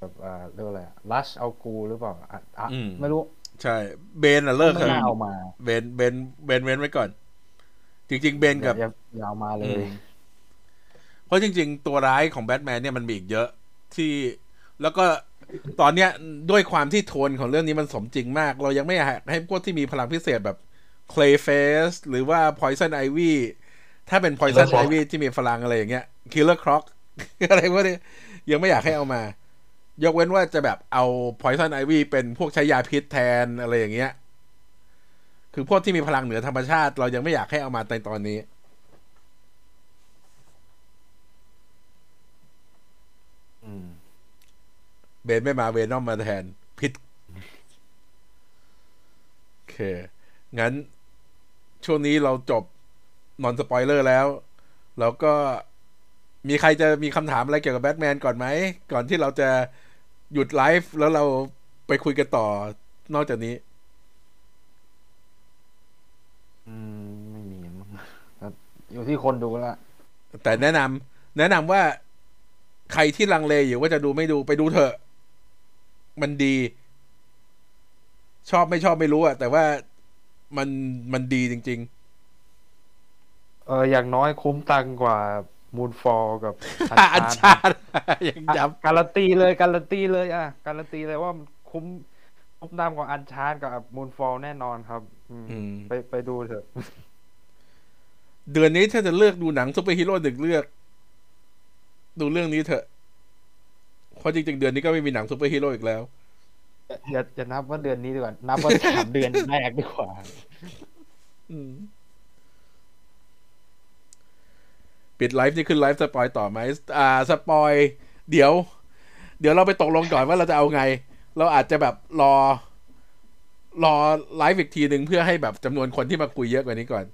แบบอ่าเรียกว่าอะไรลัชเอากูหรือเปล่าอะอะอืมไม่รู้ ใช่ เบนอะเลิกไม่เถอะน่าเอามาเบนเบนเบนเว้นไว้ก่อน จริง ๆ เบนกับอย่าอย่าเอามาเลอืยมเพราะจริง ๆ ตัวร้ายของแบทแมนเนี่ยมันมีอีกเยอะที่แล้วก็ตอนเนี้ยด้วยความที่โทนของเรื่องนี้มันสมจริงมาก เรายังไม่อยากให้พวกที่มีพลังพิเศษแบบ Clayface หรือว่า Poison Ivy ถ้าเป็น Poison Killer Croc Ivy ที่มีพลังอะไรอย่างเงี้ย Killer Croc อะไรพวกนี้ยังไม่อยากให้เอามา ยกเว้นว่าจะแบบเอา Poison Ivy เป็นพวกใช้ยาพิษแทนอะไรอย่างเงี้ย คือพวกที่มีพลังเหนือธรรมชาติ เรายังไม่อยากให้เอามาในตอนนี้อืมเบนไม่มาเวนอมมาแทน พิษ โอเค งั้นช่วงนี้เราจบ non-spoiler แล้ว แล้วก็มีใครจะมีคำถามอะไรเกี่ยวกับแบทแมนก่อนไหม ก่อนที่เราจะ หยุดไลฟ์แล้วเราไปคุยกันต่อนอกจากนี้ อืม ไม่มีมั้งครับอยู่ที่คนดูแล้วแต่แนะนำแนะนำว่าใครที่ลังเลอยู่ว่าจะดูไม่ดูไปดูเถอะ มันดี ชอบไม่ชอบไม่รู้อะแต่ว่ามันมันดีจริงเอออย่างน้อยคุ้มตังกว่า มูนฟอลกับๆอันชาติยังย้การันตีเลยการันตีเลยอะการันตีเลยว่ามันคุ้มคุ้มตามกว่าอันชาร์กับมูนฟอลแน่นอนครับอืมำอืมไปไปดูเถอะ เดือนนี้ถ้าจะเลือกดูหนังซูเปอร์ฮีโร่หนึ่งเลือก ดูเรื่องนี้เถอะเพราะจริงๆเดือนนี้ก็ไม่มีหนังซูเปอร์ฮีโร่อีกแล้วอย่าอย่านับว่าเดือนนี้ดีกว่า นับว่าสามเดือนแรกดีกว่า อืม ปิดไลฟ์นี่ขึ้น live spoil ต่อไหมอ่า spoil เดี๋ยว เดี๋ยวเราไปตกลงก่อนว่าเราจะเอาไง เราอาจจะแบบรอ รอไลฟ์อีกทีหนึ่งเพื่อให้แบบจำนวนคนที่มาคุยเยอะกว่านี้ก่อน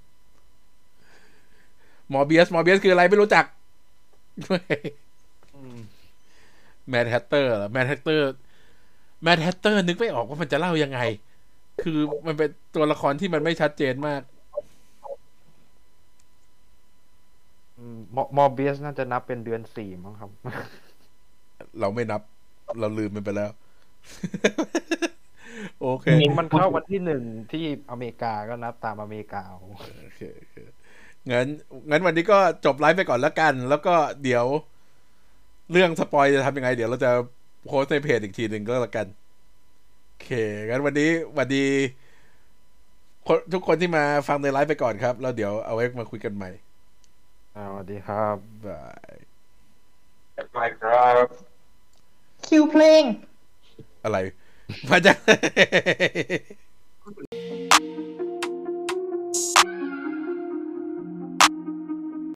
Morbius Morbius คืออะไรไม่รู้จัก Mad Hatter Mad Hatter Mad Hatter นึกไม่ออกว่ามันจะเล่ายังไง คือมันเป็นตัวละครที่มันไม่ชัดเจนมาก มอมอเบียสน่าจะนับเป็นเดือนสี่มั้งครับ เราไม่นับ เราลืมมันไปแล้ว โอเค มันเข้าวันที่หนึ่งที่อเมริกาก็นับตามอเมริกาเอาโอเคโอเคงั้นงั้นวันนี้ก็จบไลฟ์ไปก่อนแล้วกัน แล้วก็เดี๋ยว เรื่องสปอยจะทำยังไง เดี๋ยวเราจะโพสต์ในเพจอีกทีหนึ่งก็แล้วกันโอเคงั้นวันนี้สวัสดีคนทุกคนที่มาฟังในไลฟ์ไปก่อนครับ แล้วเดี๋ยวเอาไว้มาคุยกันใหม่อ่า สวัสดีครับบายไปครับคิวเพลง อะไรมาจาก